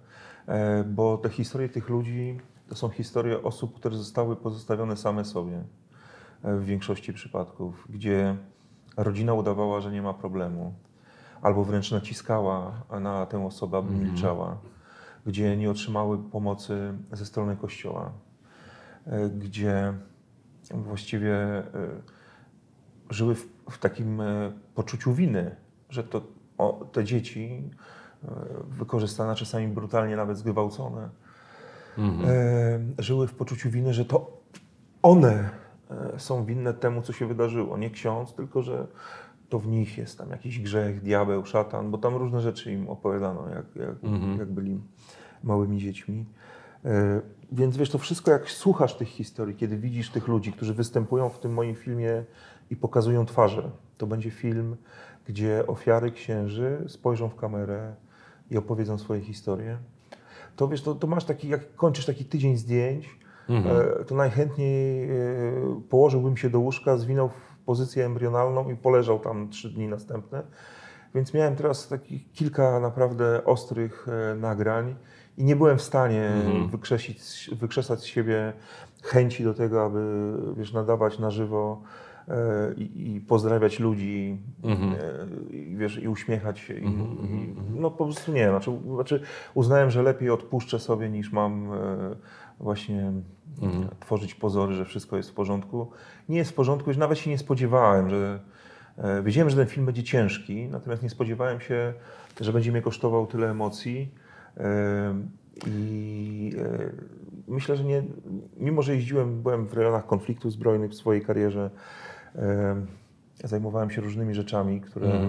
e, bo te historie tych ludzi to są historie osób, które zostały pozostawione same sobie e, w większości przypadków, gdzie rodzina udawała, że nie ma problemu, albo wręcz naciskała na tę osobę, aby milczała, gdzie nie otrzymały pomocy ze strony kościoła, e, gdzie właściwie e, żyły w, w takim e, poczuciu winy, że to o, te dzieci wykorzystane, czasami brutalnie nawet zgwałcone, e, żyły w poczuciu winy, że to one są winne temu, co się wydarzyło. Nie ksiądz, tylko że to w nich jest tam jakiś grzech, diabeł, szatan, bo tam różne rzeczy im opowiadano, jak, jak, jak byli małymi dziećmi. E, Więc wiesz, to wszystko jak słuchasz tych historii, kiedy widzisz tych ludzi, którzy występują w tym moim filmie i pokazują twarze, to będzie film, gdzie ofiary księży spojrzą w kamerę i opowiedzą swoje historie. To wiesz, to, to masz taki, jak kończysz taki tydzień zdjęć, e, to najchętniej e, położyłbym się do łóżka, zwinął pozycję embrionalną i poleżał tam trzy dni następne. Więc miałem teraz takich kilka naprawdę ostrych e, nagrań i nie byłem w stanie wykrzesić, wykrzesać z siebie chęci do tego, aby wiesz, nadawać na żywo e, i, i pozdrawiać ludzi e, i, wiesz, i uśmiechać się. I, i, no po prostu nie. Znaczy, znaczy uznałem, że lepiej odpuszczę sobie niż mam właśnie tworzyć pozory, że wszystko jest w porządku. Nie jest w porządku, już nawet się nie spodziewałem, że e, wiedziałem, że ten film będzie ciężki, natomiast nie spodziewałem się, że będzie mnie kosztował tyle emocji. I e, myślę, że nie, mimo że jeździłem, byłem w rejonach konfliktów zbrojnych w swojej karierze, zajmowałem się różnymi rzeczami, które e,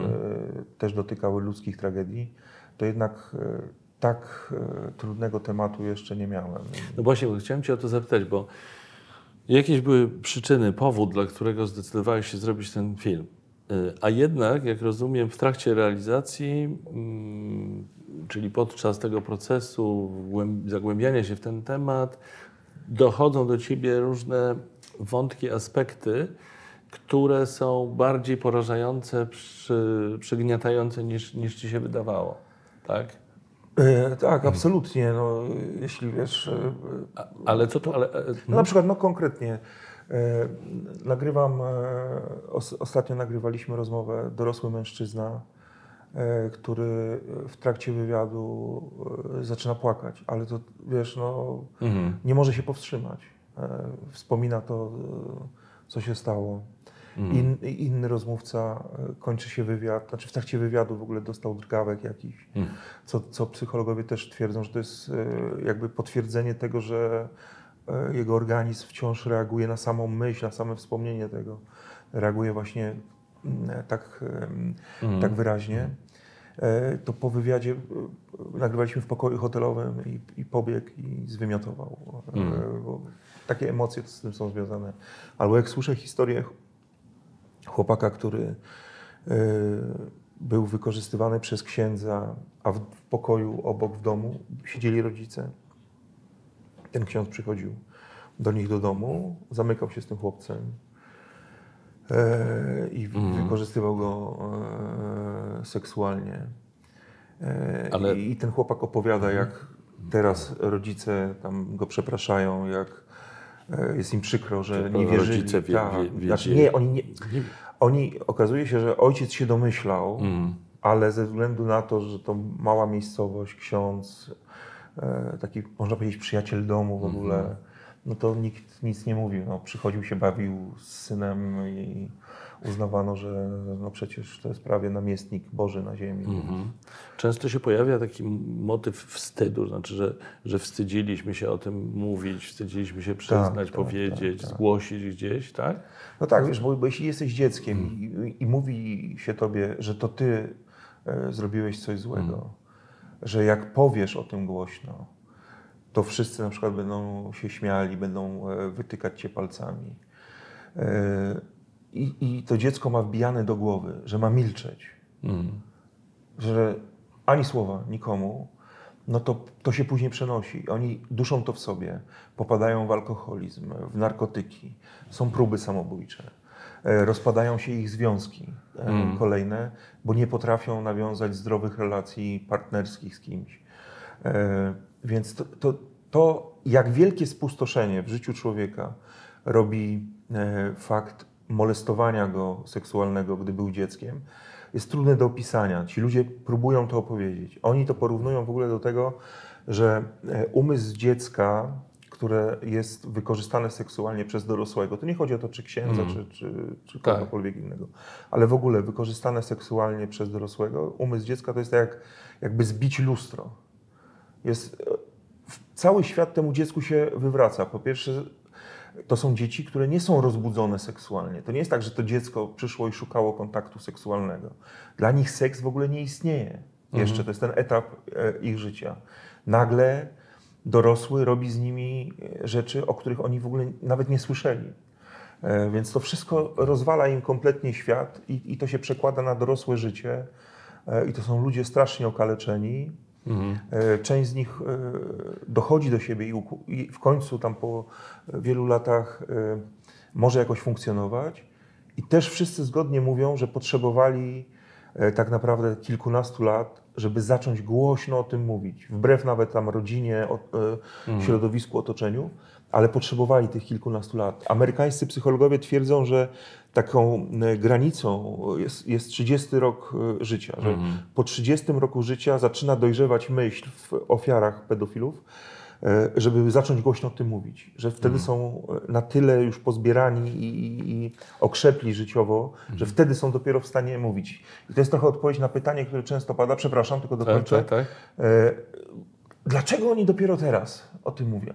też dotykały ludzkich tragedii, to jednak tak e, trudnego tematu jeszcze nie miałem. No właśnie, chciałem Cię o to zapytać, bo jakieś były przyczyny, powód, dla którego zdecydowałeś się zrobić ten film. Y, A jednak, jak rozumiem, w trakcie realizacji, mm, czyli podczas tego procesu głęb- zagłębiania się w ten temat, dochodzą do Ciebie różne wątki, aspekty, które są bardziej porażające, przy, przygniatające niż, niż Ci się wydawało. Tak? E, tak, absolutnie. No, jeśli wiesz, e, A, ale co to? Ale, e, No na przykład, no konkretnie, nagrywam, os, ostatnio nagrywaliśmy rozmowę dorosły mężczyzna, który w trakcie wywiadu zaczyna płakać, ale to wiesz, no Mhm. nie może się powstrzymać. Wspomina to, co się stało. In, inny rozmówca e, kończy się wywiad, znaczy w trakcie wywiadu w ogóle dostał drgawek jakiś, co, co psychologowie też twierdzą, że to jest e, jakby potwierdzenie tego, że e, jego organizm wciąż reaguje na samą myśl, na same wspomnienie tego. Reaguje właśnie mm, tak, em, tak wyraźnie. To po wywiadzie nagrywaliśmy w pokoju hotelowym i, i pobiegł i zwymiotował. Bo Takie emocje z tym są związane. Albo jak słyszę historię chłopaka, który e, był wykorzystywany przez księdza, a w pokoju obok w domu siedzieli rodzice. Ten ksiądz przychodził do nich do domu, zamykał się z tym chłopcem e, i wykorzystywał go e, seksualnie. Ale- I ten chłopak opowiada, jak teraz rodzice tam go przepraszają, jak jest im przykro, że nie wierzyli. rodzice wie- Tak. wie- Znaczy, nie, oni nie, oni, okazuje się, że ojciec się domyślał, Mm. ale ze względu na to, że to mała miejscowość, ksiądz, e, taki można powiedzieć przyjaciel domu w ogóle, no to nikt nic nie mówił. No, przychodził się, bawił z synem i uznawano, że no przecież to jest prawie namiestnik Boży na ziemi. Mhm. Często się pojawia taki motyw wstydu, znaczy, że, że wstydziliśmy się o tym mówić, wstydziliśmy się przyznać, tak, powiedzieć, tak, tak. zgłosić gdzieś, tak? No tak, wiesz, bo, bo jeśli jesteś dzieckiem i, i mówi się tobie, że to ty e, zrobiłeś coś złego, że jak powiesz o tym głośno, to wszyscy na przykład będą się śmiali, będą e, wytykać cię palcami. E, I, I to dziecko ma wbijane do głowy, że ma milczeć, Mm. że ani słowa nikomu, no to, to się później przenosi. Oni duszą to w sobie, popadają w alkoholizm, w narkotyki, są próby samobójcze, e, rozpadają się ich związki e, Mm. kolejne, bo nie potrafią nawiązać zdrowych relacji partnerskich z kimś. E, Więc to, to, to, jak wielkie spustoszenie w życiu człowieka robi fakt molestowania go seksualnego, gdy był dzieckiem, jest trudne do opisania. Ci ludzie próbują to opowiedzieć. Oni to porównują w ogóle do tego, że e, umysł dziecka, które jest wykorzystane seksualnie przez dorosłego, to nie chodzi o to, czy księdza, Mm. czy, czy, czy Tak. kogokolwiek innego, ale w ogóle wykorzystane seksualnie przez dorosłego, umysł dziecka to jest tak jak, jakby zbić lustro. Jest, e, cały świat temu dziecku się wywraca. Po pierwsze, to są dzieci, które nie są rozbudzone seksualnie. To nie jest tak, że to dziecko przyszło i szukało kontaktu seksualnego. Dla nich seks w ogóle nie istnieje. Jeszcze to jest ten etap e, ich życia. Nagle dorosły robi z nimi e, rzeczy, o których oni w ogóle nawet nie słyszeli. E, Więc to wszystko rozwala im kompletnie świat i, i to się przekłada na dorosłe życie. I to są ludzie strasznie okaleczeni. Mhm. E, Część z nich e, dochodzi do siebie i w końcu tam po wielu latach e, może jakoś funkcjonować. I też wszyscy zgodnie mówią, że potrzebowali tak naprawdę kilkunastu lat, żeby zacząć głośno o tym mówić. Wbrew nawet tam rodzinie, e, środowisku, otoczeniu, ale potrzebowali tych kilkunastu lat. Amerykańscy psychologowie twierdzą, że taką e, granicą jest, jest 30 rok e, życia, że po 30 roku życia zaczyna dojrzewać myśl w ofiarach pedofilów, e, żeby zacząć głośno o tym mówić, że wtedy są e, na tyle już pozbierani i, i, i okrzepli życiowo, że wtedy są dopiero w stanie mówić. I to jest trochę odpowiedź na pytanie, które często pada, przepraszam, tylko Tak, dokończę. tak, tak. E, Dlaczego oni dopiero teraz o tym mówią?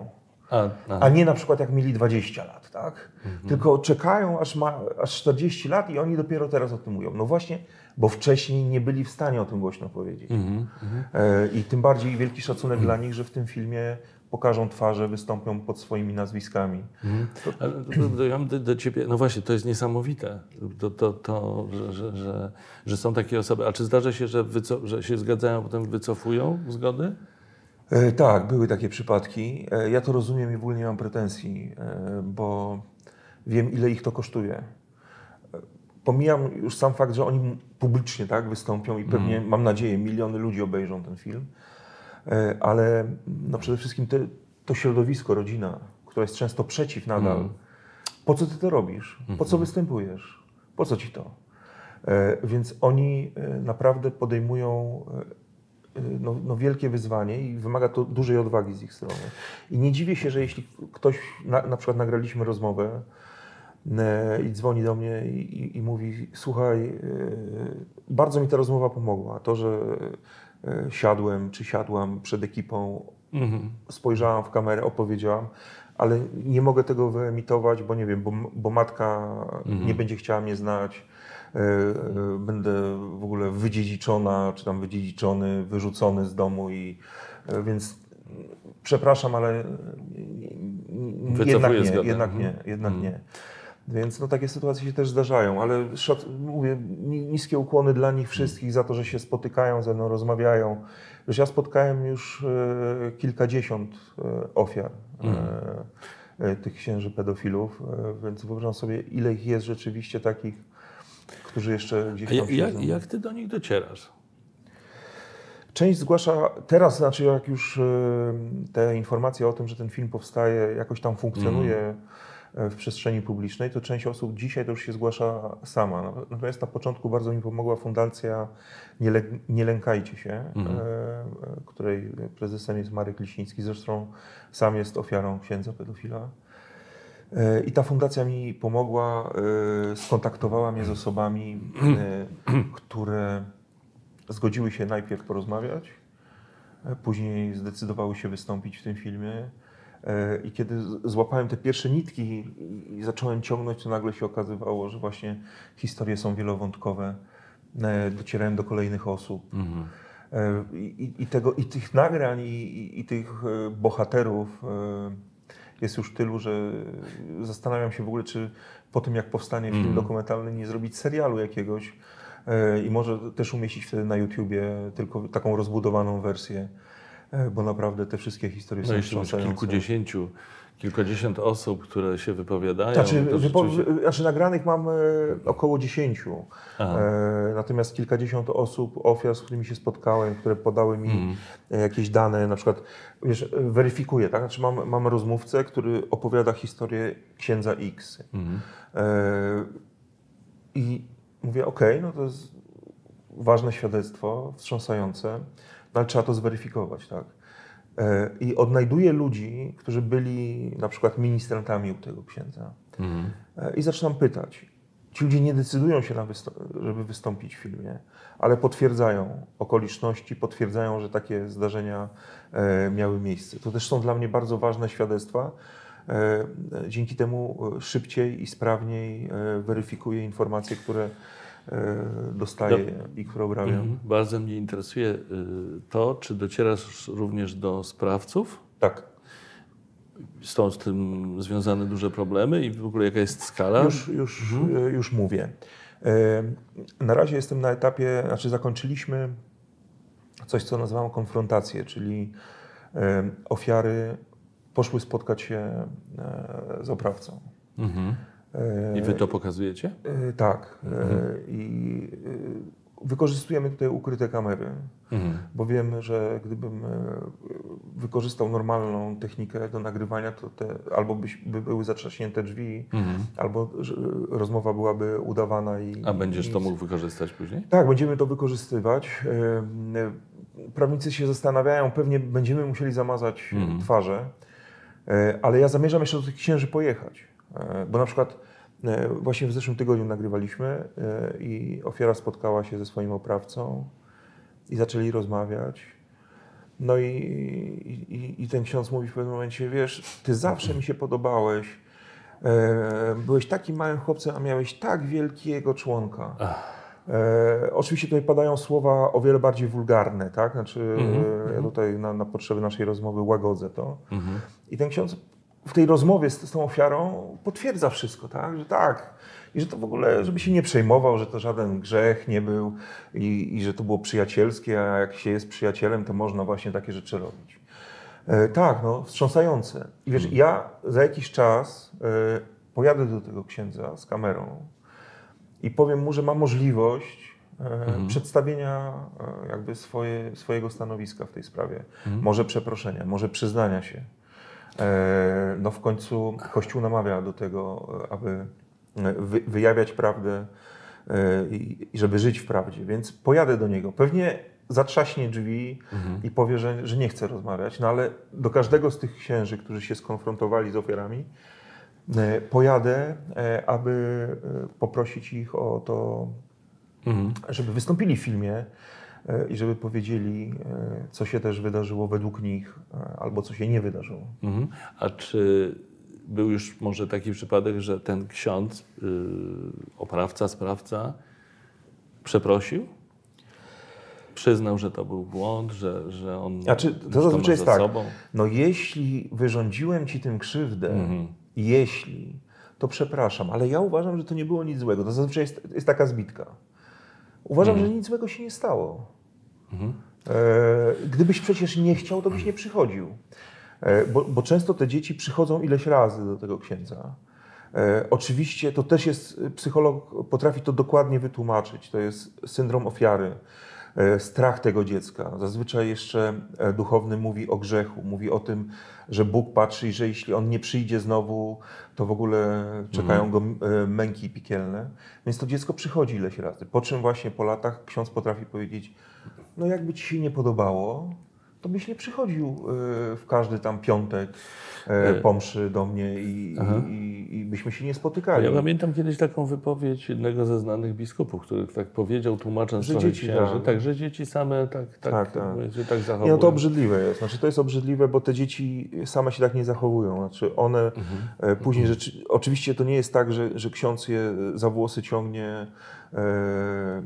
A, a. A nie na przykład jak mieli 20 lat, tak? Tylko czekają aż ma aż 40 lat i oni dopiero teraz o tym mówią. No właśnie, bo wcześniej nie byli w stanie o tym głośno powiedzieć. Mhm, mhm. E, I tym bardziej wielki szacunek dla nich, że w tym filmie pokażą twarze, wystąpią pod swoimi nazwiskami. Ale ja mam do, do ciebie, no właśnie, to jest niesamowite, to, to, to że, że, że, że są takie osoby. A czy zdarza się, że, wyco- że się zgadzają, a potem wycofują zgody? E, tak, były takie przypadki. E, ja to rozumiem i w ogóle nie mam pretensji, e, bo wiem, ile ich to kosztuje. Pomijam już sam fakt, że oni publicznie tak, wystąpią i pewnie, mam nadzieję, miliony ludzi obejrzą ten film, ale no przede wszystkim te, to środowisko, rodzina, która jest często przeciw nadal. Po co ty to robisz? Po co występujesz? Po co ci to? Więc oni naprawdę podejmują no, no wielkie wyzwanie i wymaga to dużej odwagi z ich strony. I nie dziwię się, że jeśli ktoś, na, na przykład nagraliśmy rozmowę e, i dzwoni do mnie i, i, i mówi, słuchaj, e, bardzo mi ta rozmowa pomogła. To, że e, siadłem czy siadłam przed ekipą, Mhm. spojrzałam w kamerę, opowiedziałam, ale nie mogę tego wyemitować, bo nie wiem, bo, bo matka nie będzie chciała mnie znać, będę w ogóle wydziedziczona, czy tam wydziedziczony, wyrzucony z domu i e, więc przepraszam, ale e, jednak nie, zgodę. jednak Mhm. nie, jednak nie. Więc no, takie sytuacje się też zdarzają, ale mówię, ni- niskie ukłony dla nich wszystkich za to, że się spotykają ze mną, rozmawiają. Wiesz, ja spotkałem już e, kilkadziesiąt e, ofiar e, e, tych księży pedofilów, e, więc wyobrażam sobie, ile ich jest rzeczywiście takich, którzy jeszcze gdzieś tam jak, jak, ty do nich docierasz? Część zgłasza teraz, znaczy jak już e, te informacje o tym, że ten film powstaje, jakoś tam funkcjonuje e, w przestrzeni publicznej, to część osób dzisiaj to już się zgłasza sama. Natomiast na początku bardzo mi pomogła fundacja Nie, Nie Lękajcie się, e, której prezesem jest Marek Lisiński, zresztą sam jest ofiarą księdza pedofila. E, I ta fundacja mi pomogła, e, skontaktowała mnie z osobami, e, które zgodziły się najpierw porozmawiać, później zdecydowały się wystąpić w tym filmie. I kiedy złapałem te pierwsze nitki i- zacząłem ciągnąć, to nagle się okazywało, że właśnie historie są wielowątkowe. Docierałem do kolejnych osób. E, I, i- tego, I tych nagrań, i, i, tych bohaterów jest już tylu, że zastanawiam się w ogóle, czy po tym jak powstanie film Mhm. dokumentalny, nie zrobić serialu jakiegoś e, i może też umieścić wtedy na YouTubie tylko taką rozbudowaną wersję, e, bo naprawdę te wszystkie historie No są jeszcze kilkudziesięciu, kilkadziesiąt osób, które się wypowiadają. Znaczy, wypo- rzeczywiście- znaczy nagranych mam e, około 10. Aha. E, natomiast kilkadziesiąt osób, ofiar, z którymi się spotkałem, które podały mi e, jakieś dane, na przykład wiesz, e, weryfikuję, tak? Znaczy mam, mam rozmówcę, który opowiada historię księdza X. Mhm. E, I mówię, okej, no to jest ważne świadectwo, wstrząsające, no ale trzeba to zweryfikować, tak? E, I odnajduję ludzi, którzy byli na przykład ministrantami u tego księdza. Mhm. E, I zaczynam pytać. Ci ludzie nie decydują się, na żeby wystąpić w filmie, ale potwierdzają okoliczności, potwierdzają, że takie zdarzenia e, miały miejsce. To też są dla mnie bardzo ważne świadectwa. Dzięki temu szybciej i sprawniej weryfikuję informacje, które e, dostaję i które. Mhm. Bardzo mnie interesuje y, to, czy docierasz również do sprawców. Tak. Są z tym związane duże problemy i w ogóle jaka jest skala? Już, już, e, już mówię. E, Na razie jestem na etapie, znaczy zakończyliśmy coś, co nazywam konfrontację, czyli ofiary poszły spotkać się z oprawcą. Mhm. I wy to pokazujecie? e, Tak. E, I e, wykorzystujemy tutaj ukryte kamery, Mhm. bo wiem, że gdybym wykorzystał normalną technikę do nagrywania, to te albo byś, by były zatrzaśnięte drzwi, Mhm. albo rozmowa byłaby udawana i. A będziesz to i- mógł wykorzystać później? Tak, będziemy to wykorzystywać. Prawnicy się zastanawiają, pewnie będziemy musieli zamazać Mhm. twarze, ale ja zamierzam jeszcze do tych księży pojechać. E, Bo na przykład e, właśnie w zeszłym tygodniu nagrywaliśmy e, i ofiara spotkała się ze swoim oprawcą i zaczęli rozmawiać. No i, i, i ten ksiądz mówi w pewnym momencie, wiesz, ty zawsze mi się podobałeś, byłeś takim małym chłopcem, a miałeś tak wielkiego członka. E, oczywiście tutaj padają słowa o wiele bardziej wulgarne, tak? Znaczy, e, ja tutaj na, na potrzeby naszej rozmowy łagodzę to. Mhm. I ten ksiądz w tej rozmowie z, z tą ofiarą potwierdza wszystko, tak? Że tak. I że to w ogóle, żeby się nie przejmował, że to żaden grzech nie był i, i że to było przyjacielskie, a jak się jest przyjacielem, to można właśnie takie rzeczy robić. E, tak, no, wstrząsające. I wiesz, ja za jakiś czas e, pojadę do tego księdza z kamerą i powiem mu, że ma możliwość e, przedstawienia e, jakby swoje, swojego stanowiska w tej sprawie. Może przeproszenia, może przyznania się. E, no w końcu Kościół namawia do tego, aby e, wy, wyjawiać prawdę e, i, żeby żyć w prawdzie. Więc pojadę do niego. Pewnie zatrzaśnie drzwi i powie, że, że nie chce rozmawiać, no ale do każdego z tych księży, którzy się skonfrontowali z ofiarami, pojadę, aby poprosić ich o to, Mhm. żeby wystąpili w filmie i żeby powiedzieli, e, co się też wydarzyło według nich, e, albo co się nie wydarzyło. Mhm. A czy był już może taki przypadek, że ten ksiądz, yy, oprawca, sprawca przeprosił? Przyznał, że to był błąd, że, że on Znaczy, to zazwyczaj jest tak. sobą? No jeśli wyrządziłem ci tym krzywdę, Mhm. jeśli, to przepraszam, ale ja uważam, że to nie było nic złego. To zazwyczaj jest, jest taka zbitka. Uważam, że nic złego się nie stało. Mhm. E, gdybyś przecież nie chciał, to byś nie przychodził. E, bo, bo często te dzieci przychodzą ileś razy do tego księdza. E, oczywiście to też jest, psycholog potrafi to dokładnie wytłumaczyć. To jest syndrom ofiary, strach tego dziecka. Zazwyczaj jeszcze e, duchowny mówi o grzechu, mówi o tym, że Bóg patrzy i że jeśli on nie przyjdzie znowu, to w ogóle czekają go e, męki piekielne. Więc to dziecko przychodzi ileś razy. Po czym właśnie po latach ksiądz potrafi powiedzieć, no jakby ci się nie podobało, to byś nie przychodził e, w każdy tam piątek e, po mszy do mnie i, i, i, byśmy się nie spotykali. Ja pamiętam kiedyś taką wypowiedź jednego ze znanych biskupów, który tak powiedział, tłumacząc Że dzieci, księży, tak. że dzieci same tak, tak, Tak, tak. się tak Nie, zachowują. no to obrzydliwe jest. Znaczy, to jest obrzydliwe, bo te dzieci same się tak nie zachowują. Znaczy, one Mhm. e, później rzeczy. Oczywiście to nie jest tak, że, że ksiądz je za włosy ciągnie e,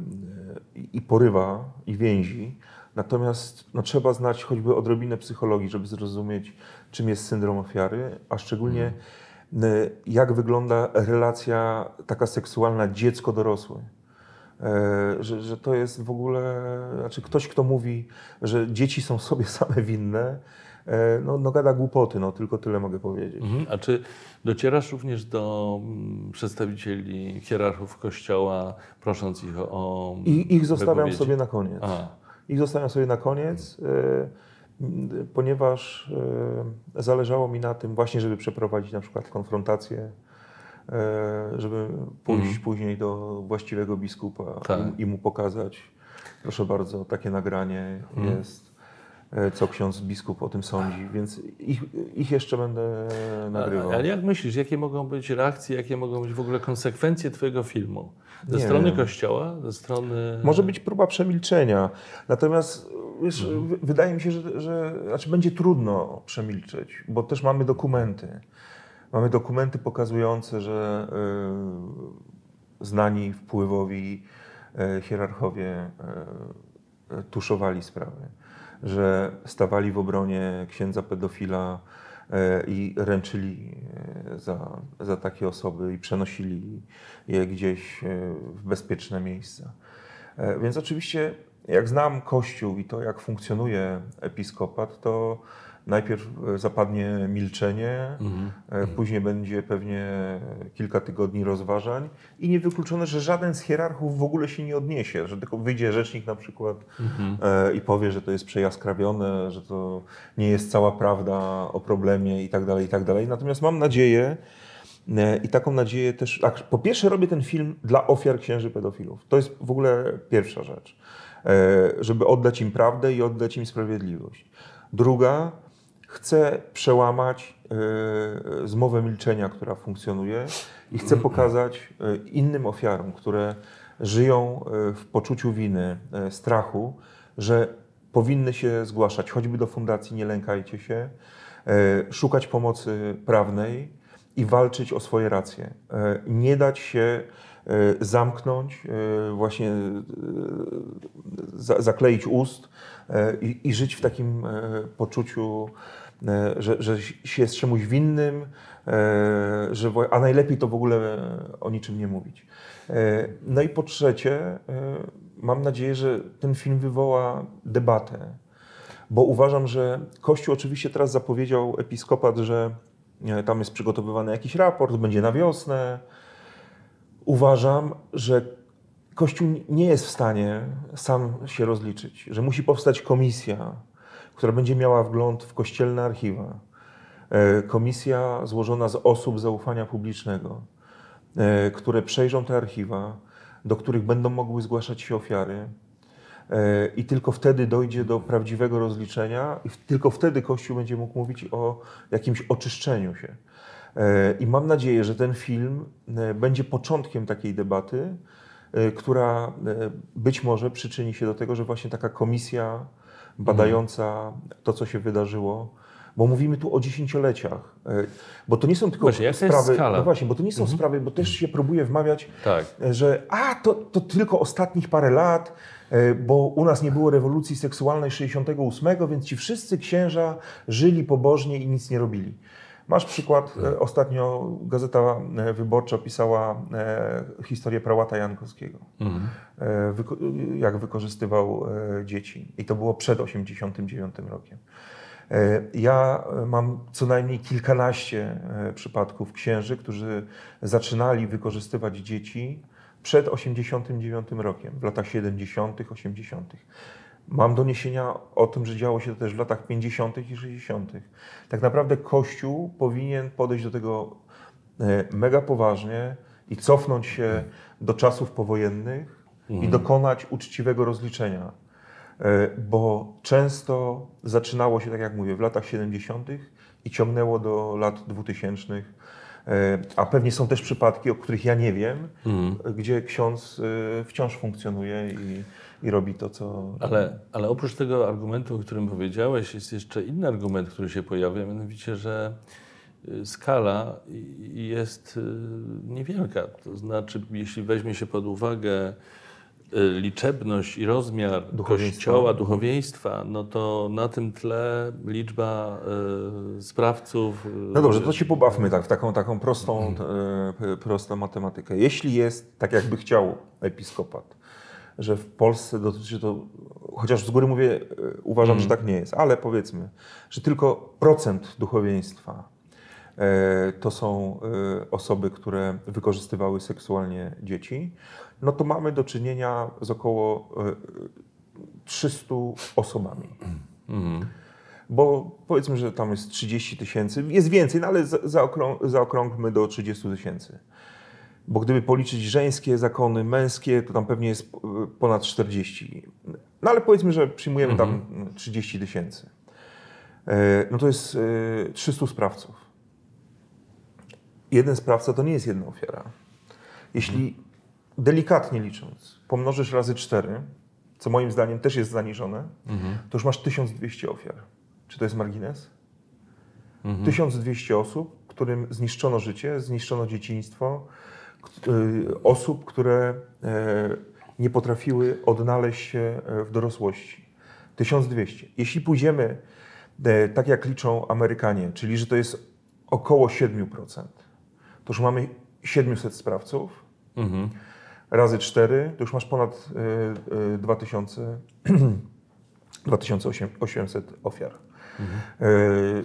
i, i porywa i więzi. Natomiast no, trzeba znać choćby odrobinę psychologii, żeby zrozumieć, czym jest syndrom ofiary, a szczególnie y, jak wygląda relacja taka seksualna dziecko-dorosły. E, Że, że to jest w ogóle, znaczy ktoś, kto mówi, że dzieci są sobie *laughs* same winne, e, no, no gada głupoty, no tylko tyle mogę powiedzieć. Mhm. A czy docierasz również do mm, przedstawicieli hierarchów Kościoła, prosząc ich o. I ich zostawiam sobie na koniec. A, Ich zostawiam sobie na koniec, m, ponieważ e, zależało mi na tym właśnie, żeby przeprowadzić na przykład konfrontację, e, żeby pójść Mhm. później do właściwego biskupa Tak. i, mu pokazać, proszę bardzo, takie nagranie Mhm. jest, co ksiądz biskup o tym sądzi, więc ich, ich jeszcze będę nagrywał. ale, jak myślisz, jakie mogą być reakcje, jakie mogą być w ogóle konsekwencje Twojego filmu? Ze Nie strony. Kościoła, ze strony. Może być próba przemilczenia. Natomiast wiesz, Mhm. wydaje mi się, że, że znaczy będzie trudno przemilczeć, bo też mamy dokumenty. Mamy dokumenty pokazujące, że y, znani, wpływowi y, hierarchowie y, y, tuszowali sprawy, że stawali w obronie księdza pedofila y, i ręczyli y, za, za takie osoby i przenosili je gdzieś y, w bezpieczne miejsca. E, Więc oczywiście, jak znam Kościół i to, jak funkcjonuje episkopat, to najpierw e, zapadnie milczenie, Mhm. e, później będzie pewnie kilka tygodni rozważań i niewykluczone, że żaden z hierarchów w ogóle się nie odniesie, że tylko wyjdzie rzecznik na przykład Mhm. e, i powie, że to jest przejaskrawione, że to nie jest cała prawda o problemie i tak dalej, i tak dalej. Natomiast mam nadzieję, i taką nadzieję też. Tak, po pierwsze, robię ten film dla ofiar księży pedofilów. To jest w ogóle pierwsza rzecz. Żeby oddać im prawdę i oddać im sprawiedliwość. Druga, chcę przełamać e, zmowę milczenia, która funkcjonuje i chcę pokazać e, innym ofiarom, które żyją e, w poczuciu winy, strachu, że powinny się zgłaszać choćby do fundacji Nie lękajcie się, szukać pomocy prawnej i walczyć o swoje racje. Nie dać się zamknąć, właśnie za- zakleić ust i, i żyć w takim poczuciu, że, że się jest czemuś winnym, e, że, a najlepiej to w ogóle o niczym nie mówić. E, No i po trzecie, e, mam nadzieję, że ten film wywoła debatę, bo uważam, że Kościół oczywiście teraz zapowiedział episkopat, że e, tam jest przygotowywany jakiś raport, będzie na wiosnę. Uważam, że Kościół nie jest w stanie sam się rozliczyć, że musi powstać komisja, która będzie miała wgląd w kościelne archiwa. E, Komisja złożona z osób zaufania publicznego, e, które przejrzą te archiwa, do których będą mogły zgłaszać się ofiary. E, I tylko wtedy dojdzie do prawdziwego rozliczenia, i tylko wtedy Kościół będzie mógł mówić o jakimś oczyszczeniu się. I mam nadzieję, że ten film będzie początkiem takiej debaty, która być może przyczyni się do tego, że właśnie taka komisja badająca to, co się wydarzyło, bo mówimy tu o dziesięcioleciach, e, bo to nie są tylko Właśnie, sprawy, no właśnie, bo to nie są sprawy, bo też się próbuje wmawiać, Tak. że a, to, to tylko ostatnich parę lat, e, bo u nas nie było rewolucji seksualnej 68, więc ci wszyscy księża żyli pobożnie i nic nie robili. Masz przykład, e, ostatnio Gazeta e, Wyborcza pisała e, historię prałata Jankowskiego, Mhm. wyko- jak wykorzystywał dzieci. I to było przed 89 rokiem. Ja mam co najmniej kilkanaście przypadków księży, którzy zaczynali wykorzystywać dzieci przed 89 rokiem, w latach 70., 80. Mam doniesienia o tym, że działo się to też w latach 50. i 60. Tak naprawdę Kościół powinien podejść do tego e, mega poważnie i cofnąć się do czasów powojennych i dokonać uczciwego rozliczenia. E, Bo często zaczynało się, tak jak mówię, w latach 70. i ciągnęło do lat 2000. E, A pewnie są też przypadki, o których ja nie wiem, Mhm. gdzie ksiądz wciąż funkcjonuje i, i robi to, co. Ale, ale oprócz tego argumentu, o którym powiedziałeś, jest jeszcze inny argument, który się pojawia, mianowicie, że y, skala jest y, niewielka. To znaczy, jeśli weźmie się pod uwagę y, liczebność i rozmiar Duchowieństwa. kościoła, duchowieństwa, no to na tym tle liczba y, sprawców. y, No dobrze, to się pobawmy tak, w taką, taką prostą, e, prostą matematykę. Jeśli jest, tak jakby chciał episkopat, że w Polsce dotyczy to, chociaż z góry mówię, e, uważam, że tak nie jest, ale powiedzmy, że tylko procent duchowieństwa e, to są e, osoby, które wykorzystywały seksualnie dzieci, no to mamy do czynienia z około e, 300 osobami. Mhm. Bo powiedzmy, że tam jest 30 tysięcy, jest więcej, no ale za- zaokrą, zaokrągmy do 30 tysięcy. Bo gdyby policzyć żeńskie zakony, męskie, to tam pewnie jest e, ponad 40. No ale powiedzmy, że przyjmujemy tam 30 tysięcy. E, No to jest e, 300 sprawców. Jeden sprawca to nie jest jedna ofiara. Jeśli delikatnie licząc, pomnożysz razy 4, co moim zdaniem też jest zaniżone, to już masz 1200 ofiar. Czy to jest margines? 1200 osób, którym zniszczono życie, zniszczono dzieciństwo, y, osób, które e, nie potrafiły odnaleźć się e, w dorosłości. 1200. Jeśli pójdziemy e, tak jak liczą Amerykanie, czyli że to jest około 7%, to już mamy 700 sprawców, Mhm. razy 4, to już masz ponad y, y, 2000, 2800 ofiar. Y,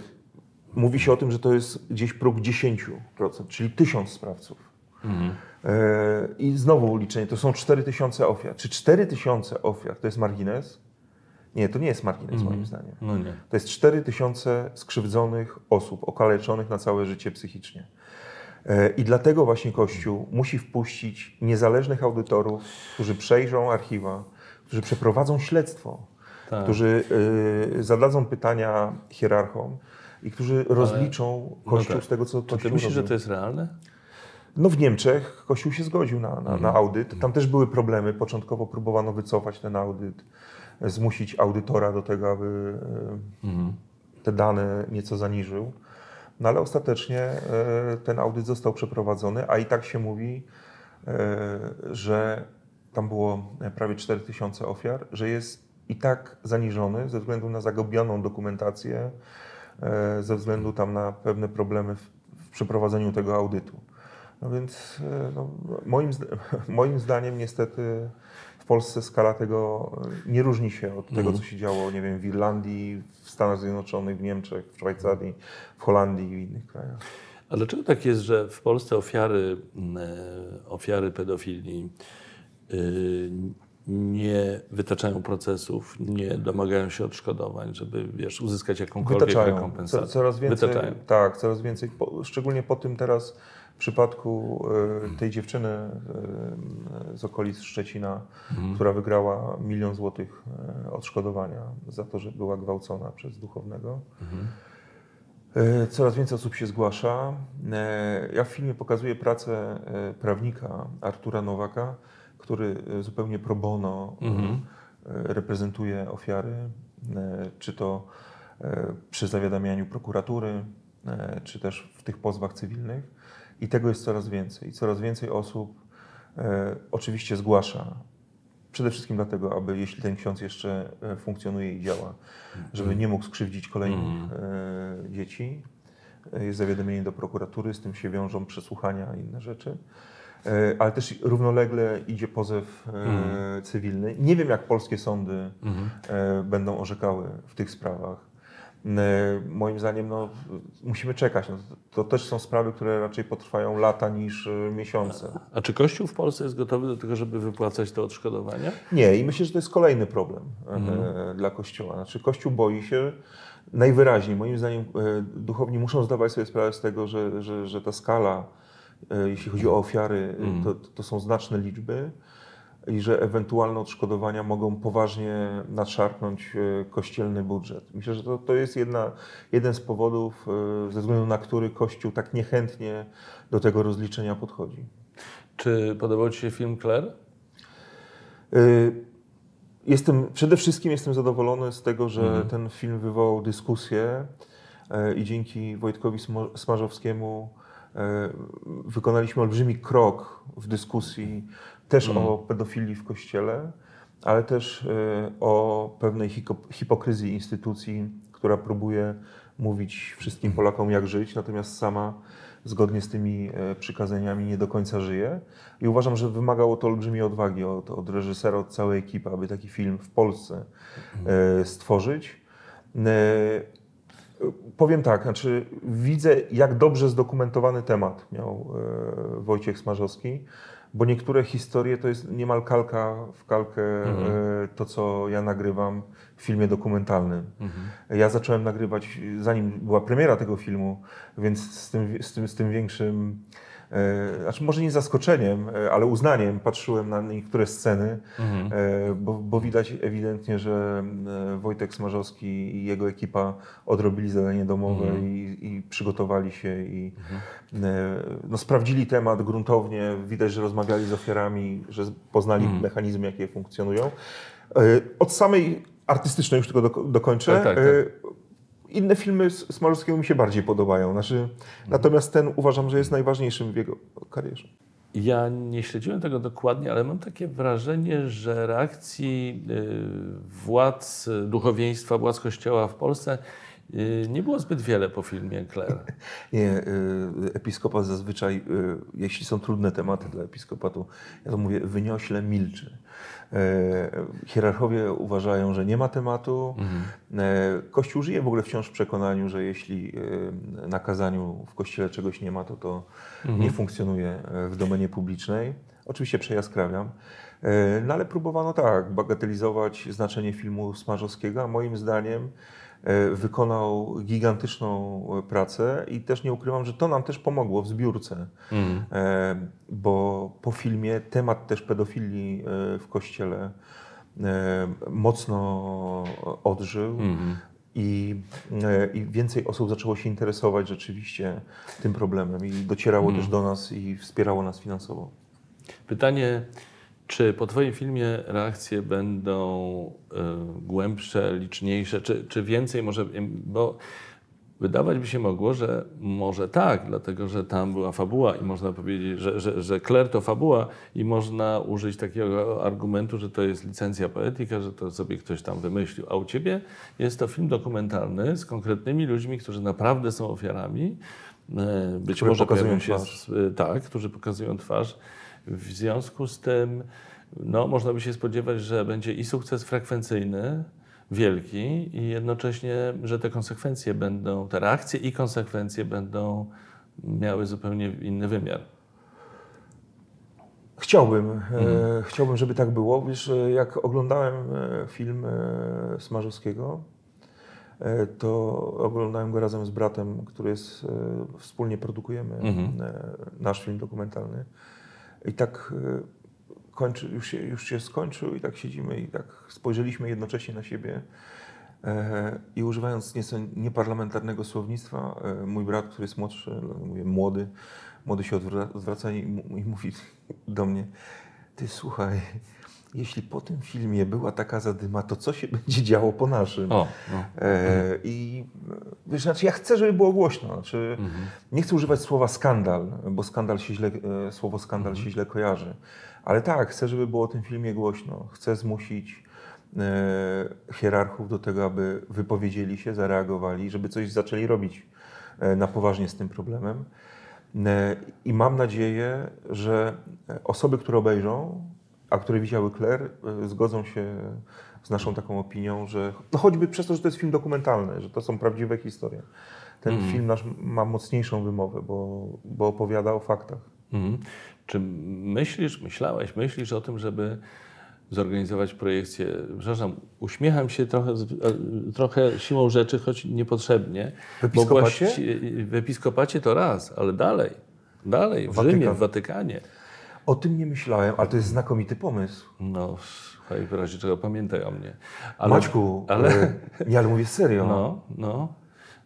mówi się o tym, że to jest gdzieś próg 10%, czyli 1000 sprawców. Mhm. Y, I znowu liczenie, to są 4000 ofiar. Czy 4000 ofiar to jest margines? Nie, to nie jest margines moim zdaniem. No nie. To jest 4000 skrzywdzonych osób, okaleczonych na całe życie psychicznie. E, I dlatego właśnie Kościół musi wpuścić niezależnych audytorów, którzy przejrzą archiwa, którzy przeprowadzą śledztwo, Tak. którzy y, zadadzą pytania hierarchom i którzy rozliczą Kościół tak. z tego, co Czy Kościół ty myślisz, że to jest realne? No w Niemczech Kościół się zgodził na, na, na audyt. Tam też były problemy. Początkowo próbowano wycofać ten audyt, e, zmusić audytora do tego, aby e, te dane nieco zaniżył. No ale ostatecznie e, ten audyt został przeprowadzony, a i tak się mówi, że tam było prawie 4000 ofiar, że jest i tak zaniżony ze względu na zagubioną dokumentację, ze względu tam na pewne problemy w przeprowadzeniu tego audytu. No więc e, no, moim, *laughs* moim zdaniem niestety w Polsce skala tego e, nie różni się od tego, co się działo, nie wiem, w Irlandii, w Stanach Zjednoczonych, w Niemczech, w Szwajcarii, w Holandii i w innych krajach. A dlaczego tak jest, że w Polsce ofiary, e, ofiary pedofilii nie wytaczają procesów, nie domagają się odszkodowań, żeby wiesz, uzyskać jakąkolwiek Wytaczają. rekompensatę? Co, coraz więcej, Wytaczają. Tak, coraz więcej. Szczególnie po tym teraz w przypadku e, tej dziewczyny e, z okolic Szczecina, która wygrała milion złotych e, odszkodowania za to, że była gwałcona przez duchownego. E, Coraz więcej osób się zgłasza. Ja w filmie pokazuję pracę prawnika Artura Nowaka, który zupełnie pro bono Mhm. reprezentuje ofiary, czy to przy zawiadamianiu prokuratury, czy też w tych pozwach cywilnych. I tego jest coraz więcej. Coraz więcej osób e, oczywiście zgłasza. Przede wszystkim dlatego, aby jeśli ten ksiądz jeszcze e, funkcjonuje i działa, żeby nie mógł skrzywdzić kolejnych e, dzieci. E, Jest zawiadomienie do prokuratury, z tym się wiążą przesłuchania i inne rzeczy. E, Ale też równolegle idzie pozew e, cywilny. Nie wiem, jak polskie sądy e, będą orzekały w tych sprawach. Moim zdaniem no, musimy czekać. No, to, też są sprawy, które raczej potrwają lata niż e, miesiące. A czy Kościół w Polsce jest gotowy do tego, żeby wypłacać te odszkodowania? Nie, i myślę, że to jest kolejny problem e, dla Kościoła. Znaczy, Kościół boi się najwyraźniej, moim zdaniem, e, duchowni muszą zdawać sobie sprawę z tego, że, że, że ta skala, jeśli chodzi o ofiary, e, to, to są znaczne liczby i że ewentualne odszkodowania mogą poważnie nadszarpnąć e, kościelny budżet. Myślę, że to, to jest jedna, jeden z powodów, e, ze względu na który Kościół tak niechętnie do tego rozliczenia podchodzi. Czy podobał Ci się film Claire? Y, Jestem, przede wszystkim jestem zadowolony z tego, że Mhm. ten film wywołał dyskusję e, i dzięki Wojtkowi Smarzowskiemu e, wykonaliśmy olbrzymi krok w dyskusji też o pedofilii w kościele, ale też y, o pewnej hipokryzji instytucji, która próbuje mówić wszystkim Polakom, jak żyć, natomiast sama zgodnie z tymi e, przykazaniami nie do końca żyje. I uważam, że wymagało to olbrzymiej odwagi od, od reżysera, od całej ekipy, aby taki film w Polsce e, stworzyć. E, powiem tak, znaczy widzę, jak dobrze zdokumentowany temat miał Wojciech Smarzowski bo niektóre historie to jest niemal kalka w kalkę mhm. E, to, co ja nagrywam w filmie dokumentalnym. Mhm. Ja zacząłem nagrywać, zanim była premiera tego filmu, więc z tym, z tym, z tym większym znaczy może nie zaskoczeniem, e, ale uznaniem patrzyłem na niektóre sceny, mhm. E, bo, bo, widać ewidentnie, że Wojtek Smarzowski i jego ekipa odrobili zadanie domowe mhm. i, i, przygotowali się i mhm. no, sprawdzili temat gruntownie. Widać, że rozmawiali z ofiarami, że poznali mhm. mechanizmy, jakie funkcjonują. Od samej artystycznej już tylko do, dokończę. Tak, tak, tak. Inne filmy Smarzowskiego mi się bardziej podobają. Znaczy, mhm. Natomiast ten uważam, że jest najważniejszym w jego karierze. Ja nie śledziłem tego dokładnie, ale mam takie wrażenie, że reakcji y, władz duchowieństwa, władz kościoła w Polsce y, nie było zbyt wiele po filmie Claire. *laughs* Nie, y, episkopat zazwyczaj, jeśli są trudne tematy dla episkopatu, ja to mówię, wyniośle milczy. E, hierarchowie uważają, że nie ma tematu. Mhm. E, Kościół żyje w ogóle wciąż w przekonaniu, że jeśli e, na kazaniu w kościele czegoś nie ma, to to mhm. nie funkcjonuje w domenie publicznej. Oczywiście przejaskrawiam. No ale próbowano tak, bagatelizować znaczenie filmu Smarzowskiego, a moim zdaniem wykonał gigantyczną pracę i też nie ukrywam, że to nam też pomogło w zbiórce, mm. bo po filmie temat też pedofilii e, w kościele mocno odżył. Mm. I, I, więcej osób zaczęło się interesować rzeczywiście tym problemem i docierało mm. też do nas i wspierało nas finansowo. Pytanie czy po Twoim filmie reakcje będą y, głębsze, liczniejsze, czy, czy więcej może, bo wydawać by się mogło, że może tak, dlatego że tam była fabuła i można powiedzieć, że, że, że Claire to fabuła i można użyć takiego argumentu, że to jest licencja poetyka, że to sobie ktoś tam wymyślił. A u Ciebie jest to film dokumentalny z konkretnymi ludźmi, którzy naprawdę są ofiarami. E, być które może pokazują się, twarz. tak, którzy pokazują twarz. W związku z tym no, można by się spodziewać, że będzie i sukces frekwencyjny, wielki, i jednocześnie, że te konsekwencje będą, te reakcje i konsekwencje będą miały zupełnie inny wymiar. Chciałbym, e, mhm. chciałbym, żeby tak było. Wiesz, jak oglądałem e, film e, Smarzowskiego, to oglądałem go razem z bratem, który jest, wspólnie produkujemy mhm. nasz film dokumentalny. I tak e, kończy, już, się, już się skończył i tak siedzimy i tak spojrzeliśmy jednocześnie na siebie e, i używając nieco nieparlamentarnego słownictwa, e, mój brat, który jest młodszy, no, mówię młody, młody się odwraca i, i mówi do mnie, ty słuchaj, jeśli po tym filmie była taka zadyma, to co się *laughs* będzie działo po naszym? O, no. e, I wiesz, znaczy ja chcę, żeby było głośno. Znaczy, mhm. Nie chcę używać słowa skandal, bo skandal się źle, e, słowo skandal mhm. się źle kojarzy. Ale tak, chcę, żeby było o tym filmie głośno. Chcę zmusić e, hierarchów do tego, aby wypowiedzieli się, zareagowali, żeby coś zaczęli robić e, na poważnie z tym problemem. E, I mam nadzieję, że osoby, które obejrzą, a które widziały Claire, e, zgodzą się z naszą taką opinią, że no choćby przez to, że to jest film dokumentalny, że to są prawdziwe historie. Ten mm. film nasz ma mocniejszą wymowę, bo, bo opowiada o faktach. Mm. Czy myślisz, myślałeś, myślisz o tym, żeby zorganizować projekcję. Przepraszam, uśmiecham się trochę, e, trochę siłą rzeczy, choć niepotrzebnie. W episkopacie? w episkopacie to raz, ale dalej, dalej, w Rzymie, w Watykanie. O tym nie myślałem, ale to jest znakomity pomysł. No, w razie czego pamiętaj o mnie. Ale, Maćku, ale... nie, ale mówię serio. No, no.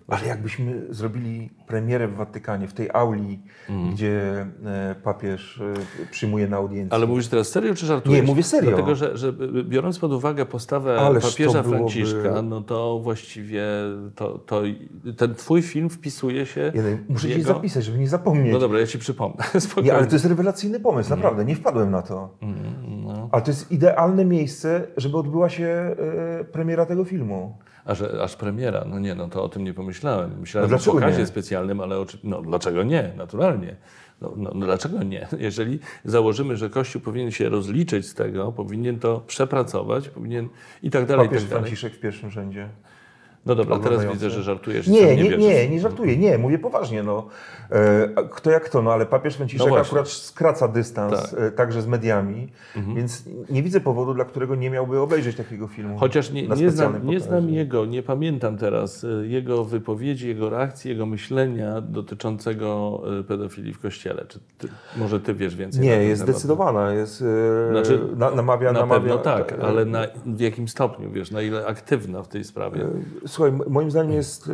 Ale jakbyśmy zrobili premierę w Watykanie, w tej auli, gdzie e, papież e, przyjmuje na audiencji. Ale mówisz teraz serio czy żartujesz? Nie, mówię serio. Dlatego, że, że biorąc pod uwagę postawę Ależ papieża Franciszka, no to właściwie to, to, ten twój film wpisuje się Jeden, muszę jego... zapisać, żeby nie zapomnieć. No dobra, ja ci przypomnę. *laughs* Spokojnie. Nie, ale to jest rewelacyjny pomysł, naprawdę, nie wpadłem na to. no. Ale to jest idealne miejsce, żeby odbyła się e, premiera tego filmu. A że aż premiera, no nie, no to o tym nie pomyślałem. Myślałem No o pokazie nie? specjalnym, ale oczy... no dlaczego nie? Naturalnie. No, no, no dlaczego nie? *laughs* Jeżeli założymy, że Kościół powinien się rozliczyć z tego, powinien to przepracować, powinien i tak dalej, i Papież tak dalej. Franciszek w pierwszym rzędzie. No dobra, teraz widzę, że żartujesz Nie, nie, nie, nie, nie żartuję, nie, mówię poważnie. No. E, kto jak to, no ale papież Franciszek No akurat skraca dystans Tak. Mhm. e, także z mediami, więc nie widzę powodu, dla którego nie miałby obejrzeć takiego filmu. Chociaż nie, nie, znam, nie znam jego, nie pamiętam teraz y, jego wypowiedzi, jego reakcji, jego myślenia dotyczącego pedofilii w kościele. Czy ty, może ty wiesz więcej? Nie, jest temat? zdecydowana, jest, e, Znaczy, na, namawia, Na namawia. pewno tak, e, ale na, w jakim stopniu, wiesz, na ile aktywna w tej sprawie? Słuchaj, moim zdaniem jest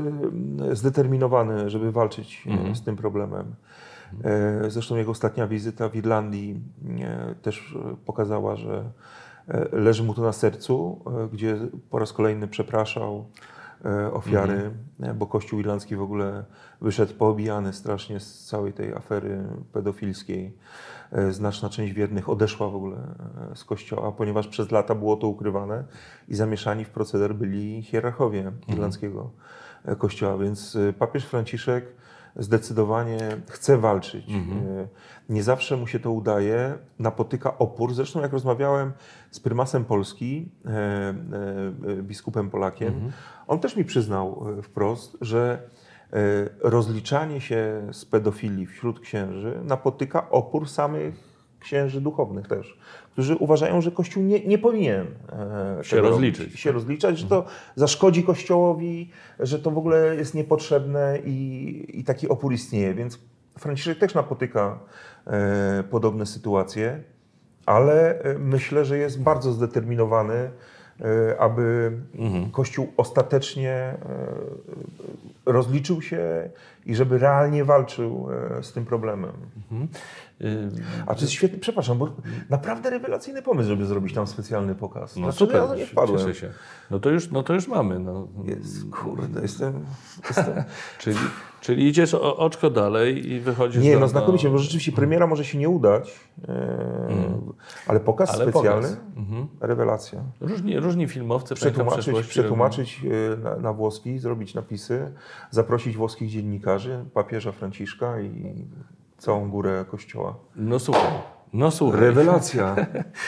e, zdeterminowany, żeby walczyć e, Mhm. z tym problemem. E, Zresztą jego ostatnia wizyta w Irlandii też pokazała, że leży mu to na sercu, gdzie po raz kolejny przepraszał ofiary, Mhm. bo Kościół irlandzki w ogóle wyszedł poobijany strasznie z całej tej afery pedofilskiej. E, Znaczna część wiernych odeszła w ogóle e, z kościoła, ponieważ przez lata było to ukrywane i zamieszani w proceder byli hierarchowie irlandzkiego e, kościoła. Więc papież Franciszek zdecydowanie chce walczyć. E, Nie zawsze mu się to udaje, napotyka opór. Zresztą jak rozmawiałem z prymasem Polski, biskupem Polakiem, on też mi przyznał wprost, że rozliczanie się z pedofilii wśród księży napotyka opór samych księży duchownych też, którzy uważają, że Kościół nie, nie powinien e, Się rozliczyć. robić, się rozliczać, że to zaszkodzi Kościołowi, że to w ogóle jest niepotrzebne i, i taki opór istnieje. Więc Franciszek też napotyka e, podobne sytuacje, ale e, myślę, że jest bardzo zdeterminowany, e, aby Kościół ostatecznie e, rozliczył się i żeby realnie walczył e, z tym problemem. Y, A to jest świetny, przepraszam, bo naprawdę rewelacyjny pomysł, żeby zrobić tam specjalny pokaz. No Dlaczego super, ja na to nie wpadłem? cieszę się. No to już, no to już mamy. No. Jest, kurde, jestem... jestem... *laughs* Czyli, czyli idziesz o, oczko dalej i wychodzisz Nie, do, no znakomicie, bo rzeczywiście premiera może się nie udać, e, ale pokaz Ale specjalny, pokaz. Mhm. rewelacja. Różni, różni filmowcy Przetłumaczyć, przeszłości przetłumaczyć e, na, na włoski, zrobić napisy, zaprosić włoskich dziennikarzy, papieża Franciszka i całą górę kościoła. No słuchaj, no słuchaj. Rewelacja.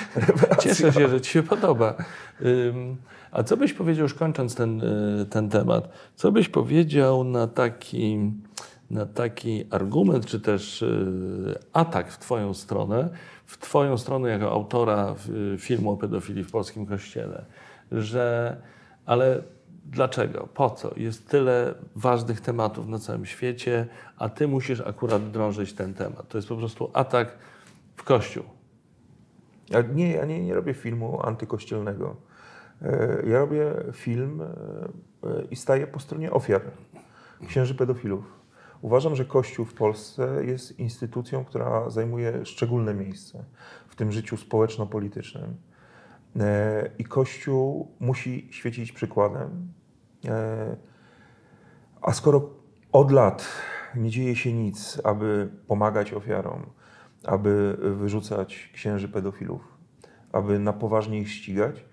*laughs* Cieszę się, że Ci się podoba. Ym, A co byś powiedział, już kończąc ten, y, ten temat, co byś powiedział na taki, na taki argument, czy też y, atak w Twoją stronę, w Twoją stronę jako autora y, filmu o pedofilii w polskim kościele, że ale dlaczego, po co? Jest tyle ważnych tematów na całym świecie, a Ty musisz akurat drążyć ten temat. To jest po prostu atak w Kościół. Nie, ja nie, nie robię filmu antykościelnego. E, Ja robię film e, e, i staję po stronie ofiar, księży pedofilów. Uważam, że Kościół w Polsce jest instytucją, która zajmuje szczególne miejsce w tym życiu społeczno-politycznym. I Kościół musi świecić przykładem. A skoro od lat nie dzieje się nic, aby pomagać ofiarom, aby wyrzucać księży pedofilów, aby na poważnie ich ścigać,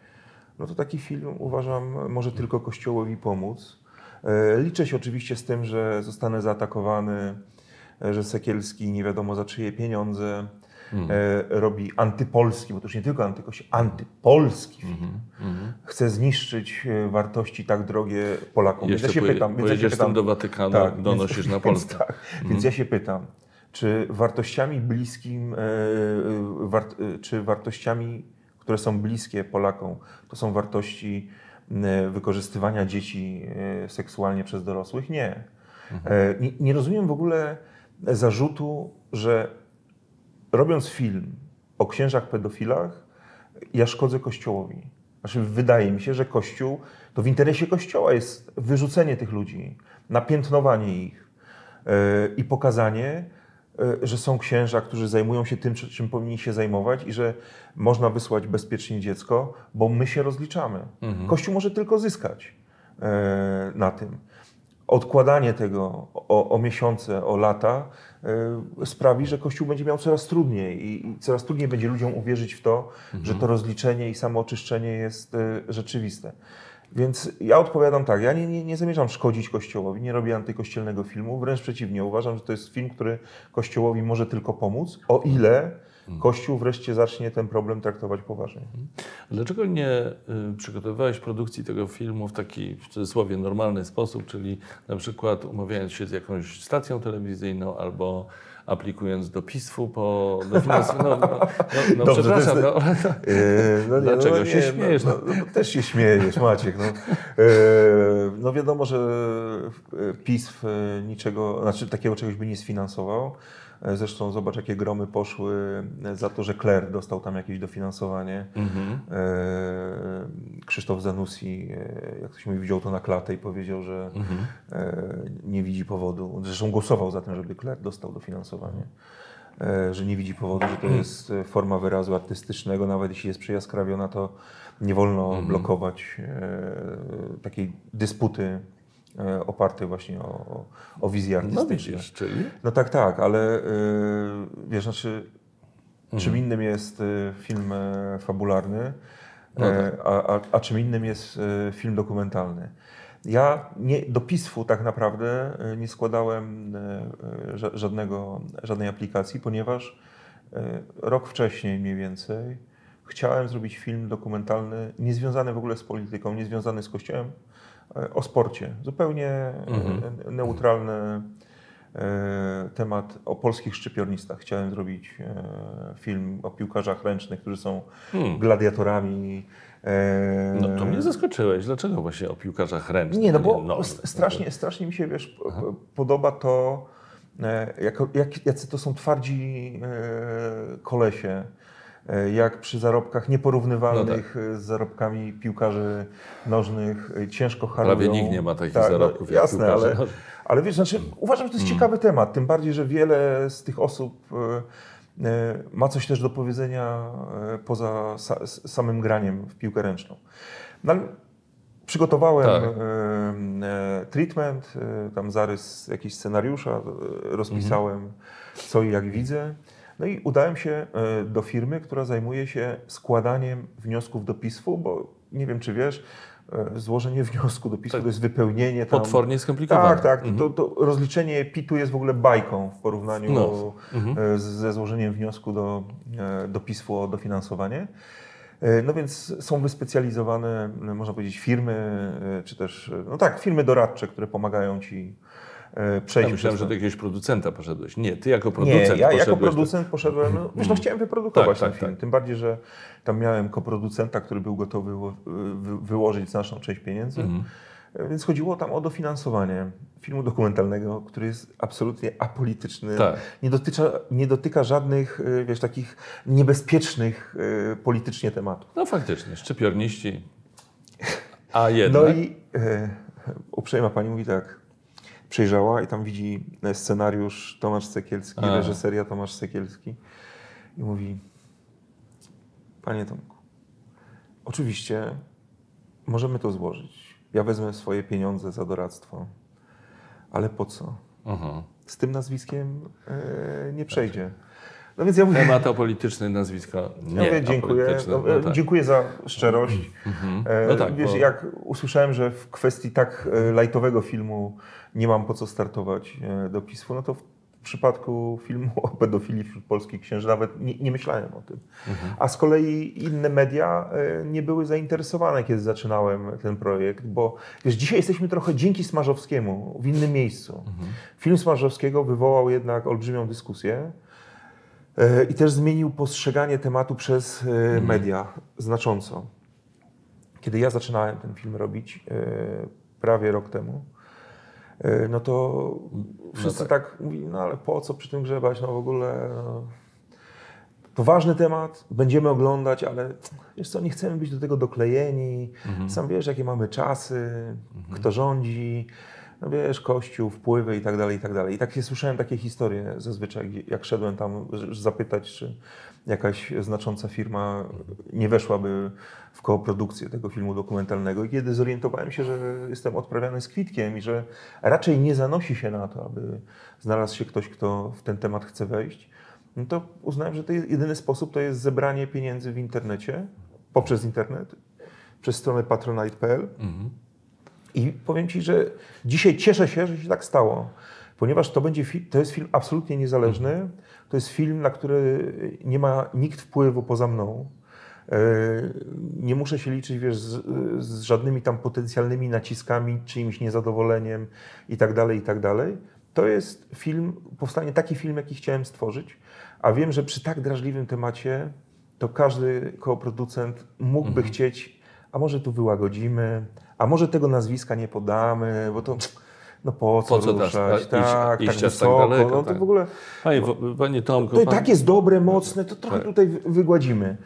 no to taki film uważam może tylko Kościołowi pomóc. E, Liczę się oczywiście z tym, że zostanę zaatakowany, e, że Sekielski nie wiadomo za czyje pieniądze e, robi antypolski, bo to już nie tylko antykości, antypolski film. Chce zniszczyć wartości tak drogie Polakom. Jeszcze więc ja się pytam, więc ja się pytam, do Watykanu, tak, donosisz *laughs* więc, na Polskę. Więc, tak, więc ja się pytam, czy wartościami bliskim, czy wartościami, które są bliskie Polakom, to są wartości e, wykorzystywania dzieci e, seksualnie przez dorosłych? Nie. E, Nie, nie rozumiem w ogóle zarzutu, że robiąc film o księżach pedofilach, ja szkodzę Kościołowi. Znaczy, wydaje mi się, że Kościół, to w interesie Kościoła jest wyrzucenie tych ludzi, napiętnowanie ich yy, i pokazanie, że są księża, którzy zajmują się tym, czym powinni się zajmować i że można wysłać bezpiecznie dziecko, bo my się rozliczamy. Mhm. Kościół może tylko zyskać yy, na tym odkładanie tego o, o, miesiące, o lata y, sprawi, że Kościół będzie miał coraz trudniej i, coraz trudniej będzie ludziom uwierzyć w to, mhm. że to rozliczenie i samooczyszczenie jest y, rzeczywiste. Więc ja odpowiadam tak, ja nie, nie, nie, zamierzam szkodzić Kościołowi, nie robię antykościelnego filmu, wręcz przeciwnie, uważam, że to jest film, który Kościołowi może tylko pomóc, o ile Mhm. Kościół wreszcie zacznie ten problem traktować poważnie. Mhm. Dlaczego nie y, przygotowywałeś produkcji tego filmu w taki, w cudzysłowie, normalny sposób, czyli na przykład umawiając się z jakąś stacją telewizyjną albo aplikując do PISF-u po dofinansowanie. No, no, no, no Dobrze, przepraszam, jest, no, yy, no, dlaczego no, się nie, śmiejesz? No, no, też się śmiejesz, Maciek. No, yy, no wiadomo, że PISF niczego, znaczy takiego czegoś by nie sfinansował. Zresztą zobacz, jakie gromy poszły za to, że Kler dostał tam jakieś dofinansowanie. Mhm. E, Krzysztof Zanussi, e, jak ktoś mi wziął to na klatę i powiedział, że mhm. E, nie widzi powodu. Zresztą głosował za tym, żeby Kler dostał dofinansowanie. Że nie widzi powodu, że to mhm. jest forma wyrazu artystycznego, nawet jeśli jest przejaskrawiona, to nie wolno mhm. blokować takiej dysputy E, oparty właśnie o, o wizję no artystyczną. No, widzisz, czyli? no tak, tak, ale yy, wiesz, znaczy, mhm. czym innym jest y, film e, fabularny, no tak. a, a, a, czym innym jest film dokumentalny. Ja nie, do PISF-u tak naprawdę nie składałem żadnego, żadnej aplikacji, ponieważ rok wcześniej mniej więcej chciałem zrobić film dokumentalny niezwiązany w ogóle z polityką, niezwiązany z Kościołem, o sporcie. Zupełnie mhm. neutralny e, temat o polskich szczypiornistach. Chciałem zrobić e, film o piłkarzach ręcznych, którzy są hmm. gladiatorami. E, no to mnie zaskoczyłeś. Dlaczego właśnie o piłkarzach ręcznych? Nie, no bo no, strasznie, strasznie mi się wiesz, podoba to, jak, jak, jacy to są twardzi kolesie E, jak przy zarobkach nieporównywalnych no tak. E, z zarobkami piłkarzy nożnych e, ciężko harują. Prawie nikt nie ma takich tak, no, zarobków no, jasne, jak ale, ale wiesz, znaczy, uważam, że to jest mm. ciekawy temat, tym bardziej, że wiele z tych osób ma coś też do powiedzenia poza samym graniem w piłkę ręczną. No, przygotowałem tak. treatment, tam zarys jakiś scenariusza, rozpisałem mm. co i jak widzę. No i udałem się e, do firmy, która zajmuje się składaniem wniosków do PISF-u, bo nie wiem, czy wiesz, e, złożenie *laughs* wniosku do PISF-u tak. to jest wypełnienie. Tam... Potwornie skomplikowane. Tak, tak. Mhm. To, to, rozliczenie PIT-u jest w ogóle bajką w porównaniu no. mhm. E, ze złożeniem wniosku do, do PISF-u o dofinansowanie. No więc są wyspecjalizowane, można powiedzieć, firmy, czy też, no tak, firmy doradcze, które pomagają ci przejść. Ja myślałem, że do jakiegoś producenta poszedłeś. Nie, ty jako producent Nie, ja jako producent poszedłem, no, wiesz, no chciałem wyprodukować tak, ten tak, film. Tak. Tym bardziej, że tam miałem koproducenta, który był gotowy wyłożyć znaczną część pieniędzy. Mhm. E, więc chodziło tam o dofinansowanie filmu dokumentalnego, który jest absolutnie apolityczny. Tak. Nie, dotyka, nie dotyka żadnych, e, wiesz, takich niebezpiecznych politycznie tematów. No faktycznie, szczypiorniści. A jednak... No i e, uprzejma pani mówi tak, przejrzała i tam widzi scenariusz Tomasz Sekielski, A. reżyseria Tomasz Sekielski i mówi Panie Tomku, oczywiście możemy to złożyć. Ja wezmę swoje pieniądze za doradztwo, ale po co? Aha. Z tym nazwiskiem e, nie przejdzie. No więc ja mówię, Temat apolityczny, nazwisko nie ja mówię, dziękuję, no, no, tak. dziękuję za szczerość. Mhm. E, no tak, Wiesz, bo... jak usłyszałem, że w kwestii tak e, lajtowego filmu nie mam po co startować e, do PISF-u, no to w przypadku filmu *laughs* o pedofilii wśród polskich księży nawet nie, nie myślałem o tym. Mhm. A z kolei inne media nie były zainteresowane, kiedy zaczynałem ten projekt, bo wiesz, dzisiaj jesteśmy trochę dzięki Smarzowskiemu w innym miejscu. Mhm. Film Smarzowskiego wywołał jednak olbrzymią dyskusję. E, I też zmienił postrzeganie tematu przez e, mhm. media znacząco. Kiedy ja zaczynałem ten film robić e, prawie rok temu, no to wszyscy no tak. tak mówili, no ale po co przy tym grzebać, no w ogóle... No. to ważny temat, będziemy oglądać, ale wiesz co, nie chcemy być do tego doklejeni. Sam wiesz, jakie mamy czasy, kto rządzi, no wiesz, kościół, wpływy i tak dalej, i tak dalej. I takie słyszałem takie historie zazwyczaj, jak szedłem tam zapytać, czy jakaś znacząca firma nie weszłaby w koprodukcję tego filmu dokumentalnego. I kiedy zorientowałem się, że jestem odprawiany z kwitkiem i że raczej nie zanosi się na to, aby znalazł się ktoś, kto w ten temat chce wejść, no to uznałem, że to jest jedyny sposób to jest zebranie pieniędzy w internecie, poprzez internet, przez stronę patronite.pl. I powiem Ci, że dzisiaj cieszę się, że się tak stało, ponieważ to, będzie to jest film absolutnie niezależny. To jest film, na który nie ma nikt wpływu poza mną. E, Nie muszę się liczyć wiesz, z, z żadnymi tam potencjalnymi naciskami, czyimś niezadowoleniem i tak dalej, i tak dalej. To jest film, powstanie taki film, jaki chciałem stworzyć, a wiem, że przy tak drażliwym temacie to każdy koproducent mógłby chcieć, a może tu wyłagodzimy, a może tego nazwiska nie podamy, bo to no po co, Po co ruszać, tak, iść- tak, iść tak aż tak wysoko, daleko, no to tak. w ogóle Panie, wo- panie Tomku, to i pan- tak jest dobre, mocne, to trochę Tak. tutaj wy- wygładzimy.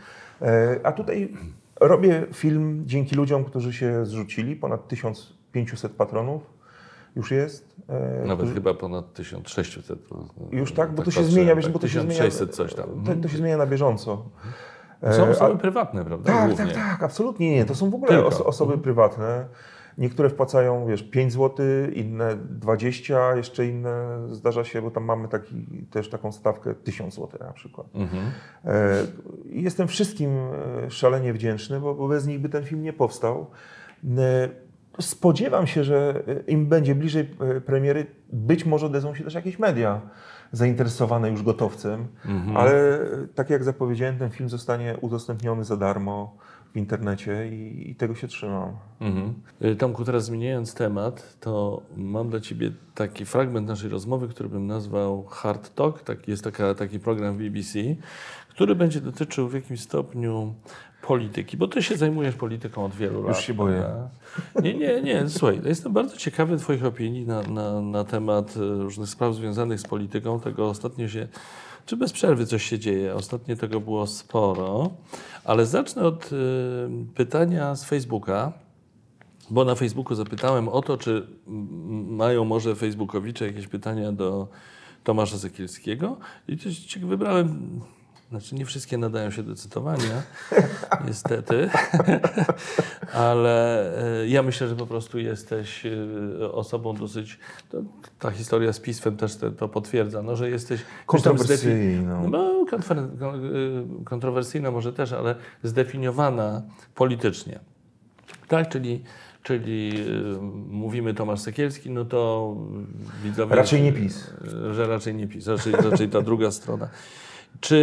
E, A tutaj robię film dzięki ludziom, którzy się zrzucili, ponad 1500 patronów już jest. e, Nawet którzy- chyba ponad 1600. no, Już tak, bo to się patrzę, zmienia, tak, wiesz, bo to się zmienia. 1600 coś tam. Mhm. To, to się zmienia na bieżąco. E, Są a- osoby prywatne, prawda? tak, Głównie. tak, tak, absolutnie nie. To są w ogóle os- osoby prywatne. Niektóre wpłacają, wiesz, 5 zł, inne 20, jeszcze inne zdarza się, bo tam mamy taki, też taką stawkę 1000 zł na przykład. Mhm. E, Jestem wszystkim e, szalenie wdzięczny, bo, bo bez nich by ten film nie powstał. E, Spodziewam się, że e, im będzie bliżej premiery, być może odezwą się też jakieś media zainteresowane już gotowcem, ale e, tak jak zapowiedziałem, ten film zostanie udostępniony za darmo w internecie i, i tego się trzymam. Mhm. Y, Tomku, teraz zmieniając temat, to mam dla Ciebie taki fragment naszej rozmowy, który bym nazwał Hard Talk. Tak, jest taka, taki program w BBC, który będzie dotyczył w jakimś stopniu polityki, bo Ty się zajmujesz polityką od wielu lat. się boję. Nie, nie, nie. Słuchaj, jestem bardzo ciekawy Twoich opinii na, na, na temat e, różnych spraw związanych z polityką. Tego ostatnio się, czy bez przerwy coś się dzieje. Ostatnio tego było sporo, ale zacznę od e, pytania z Facebooka. Bo na Facebooku zapytałem o to, czy mają może Facebookowicze jakieś pytania do Tomasza Sekielskiego. I też wybrałem, znaczy nie wszystkie nadają się do cytowania, *laughs* niestety, *laughs* ale e, ja myślę, że po prostu jesteś e, osobą dosyć, to, ta historia z pismem też te, to potwierdza, no, że jesteś Kontrowersyjną. no, y, kontrowersyjna może też, ale zdefiniowana politycznie. Tak, czyli, czyli y, mówimy Tomasz Sekielski, no to widzowie... Raczej nie PiS. Że raczej nie PiS, raczej, raczej ta druga strona. Czy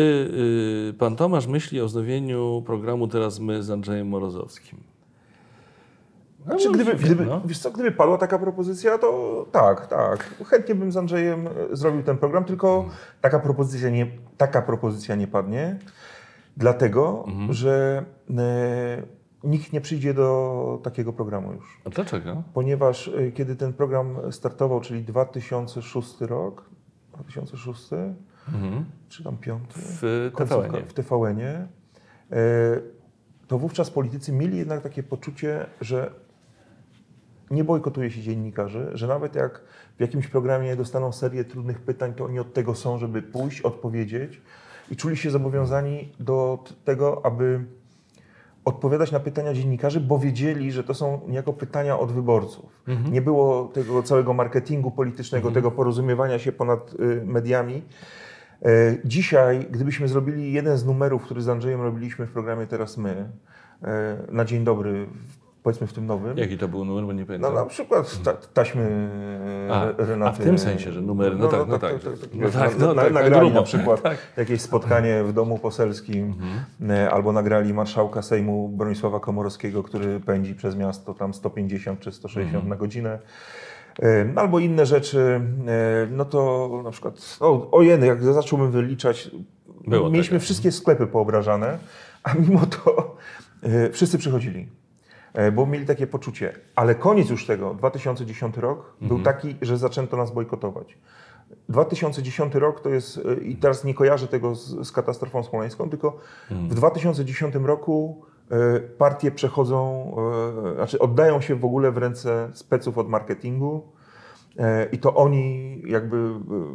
y, pan Tomasz myśli o wznowieniu programu Teraz My z Andrzejem Morozowskim? No, gdyby, wiem, gdyby, no. wiesz co, gdyby padła taka propozycja, to tak, tak. Chętnie bym z Andrzejem e, zrobił ten program, tylko taka propozycja nie, taka propozycja nie padnie, dlatego, Mhm. że e, nikt nie przyjdzie do takiego programu już. A dlaczego? Ponieważ e, kiedy ten program startował, czyli 2006 rok, 2006 Mhm. czy tam piąty, W TVN-ie. w TVN-ie, e, to wówczas politycy mieli jednak takie poczucie, że nie bojkotuje się dziennikarzy, że nawet jak w jakimś programie dostaną serię trudnych pytań, to oni od tego są, żeby pójść, odpowiedzieć i czuli się zobowiązani do tego, aby odpowiadać na pytania dziennikarzy, bo wiedzieli, że to są niejako pytania od wyborców. Nie było tego całego marketingu politycznego, tego porozumiewania się ponad y, mediami. E, Dzisiaj, gdybyśmy zrobili jeden z numerów, który z Andrzejem robiliśmy w programie Teraz My, e, na dzień dobry, powiedzmy w tym nowym, Jaki to był numer, bo nie no pamiętam. na przykład ta, taśmy A, a, Renaty. a w tym sensie, że numery, no tak, no tak. No tak, no na, nagrali tak na przykład Tak. jakieś spotkanie w domu poselskim, e, albo nagrali marszałka Sejmu Bronisława Komorowskiego, który pędzi przez miasto tam 150 czy 160 na godzinę. Albo inne rzeczy, e, no to na przykład, o, o jeny, jak zacząłbym wyliczać, Było mieliśmy tego. wszystkie sklepy poobrażane, a mimo to e, wszyscy przychodzili. E, Bo mieli takie poczucie. Ale koniec już tego, 2010 rok, był Mhm. taki, że zaczęto nas bojkotować. 2010 rok to jest, i teraz nie kojarzę tego z, z katastrofą smoleńską, tylko w 2010 roku partie przechodzą, e, znaczy oddają się w ogóle w ręce speców od marketingu e, i to oni jakby e,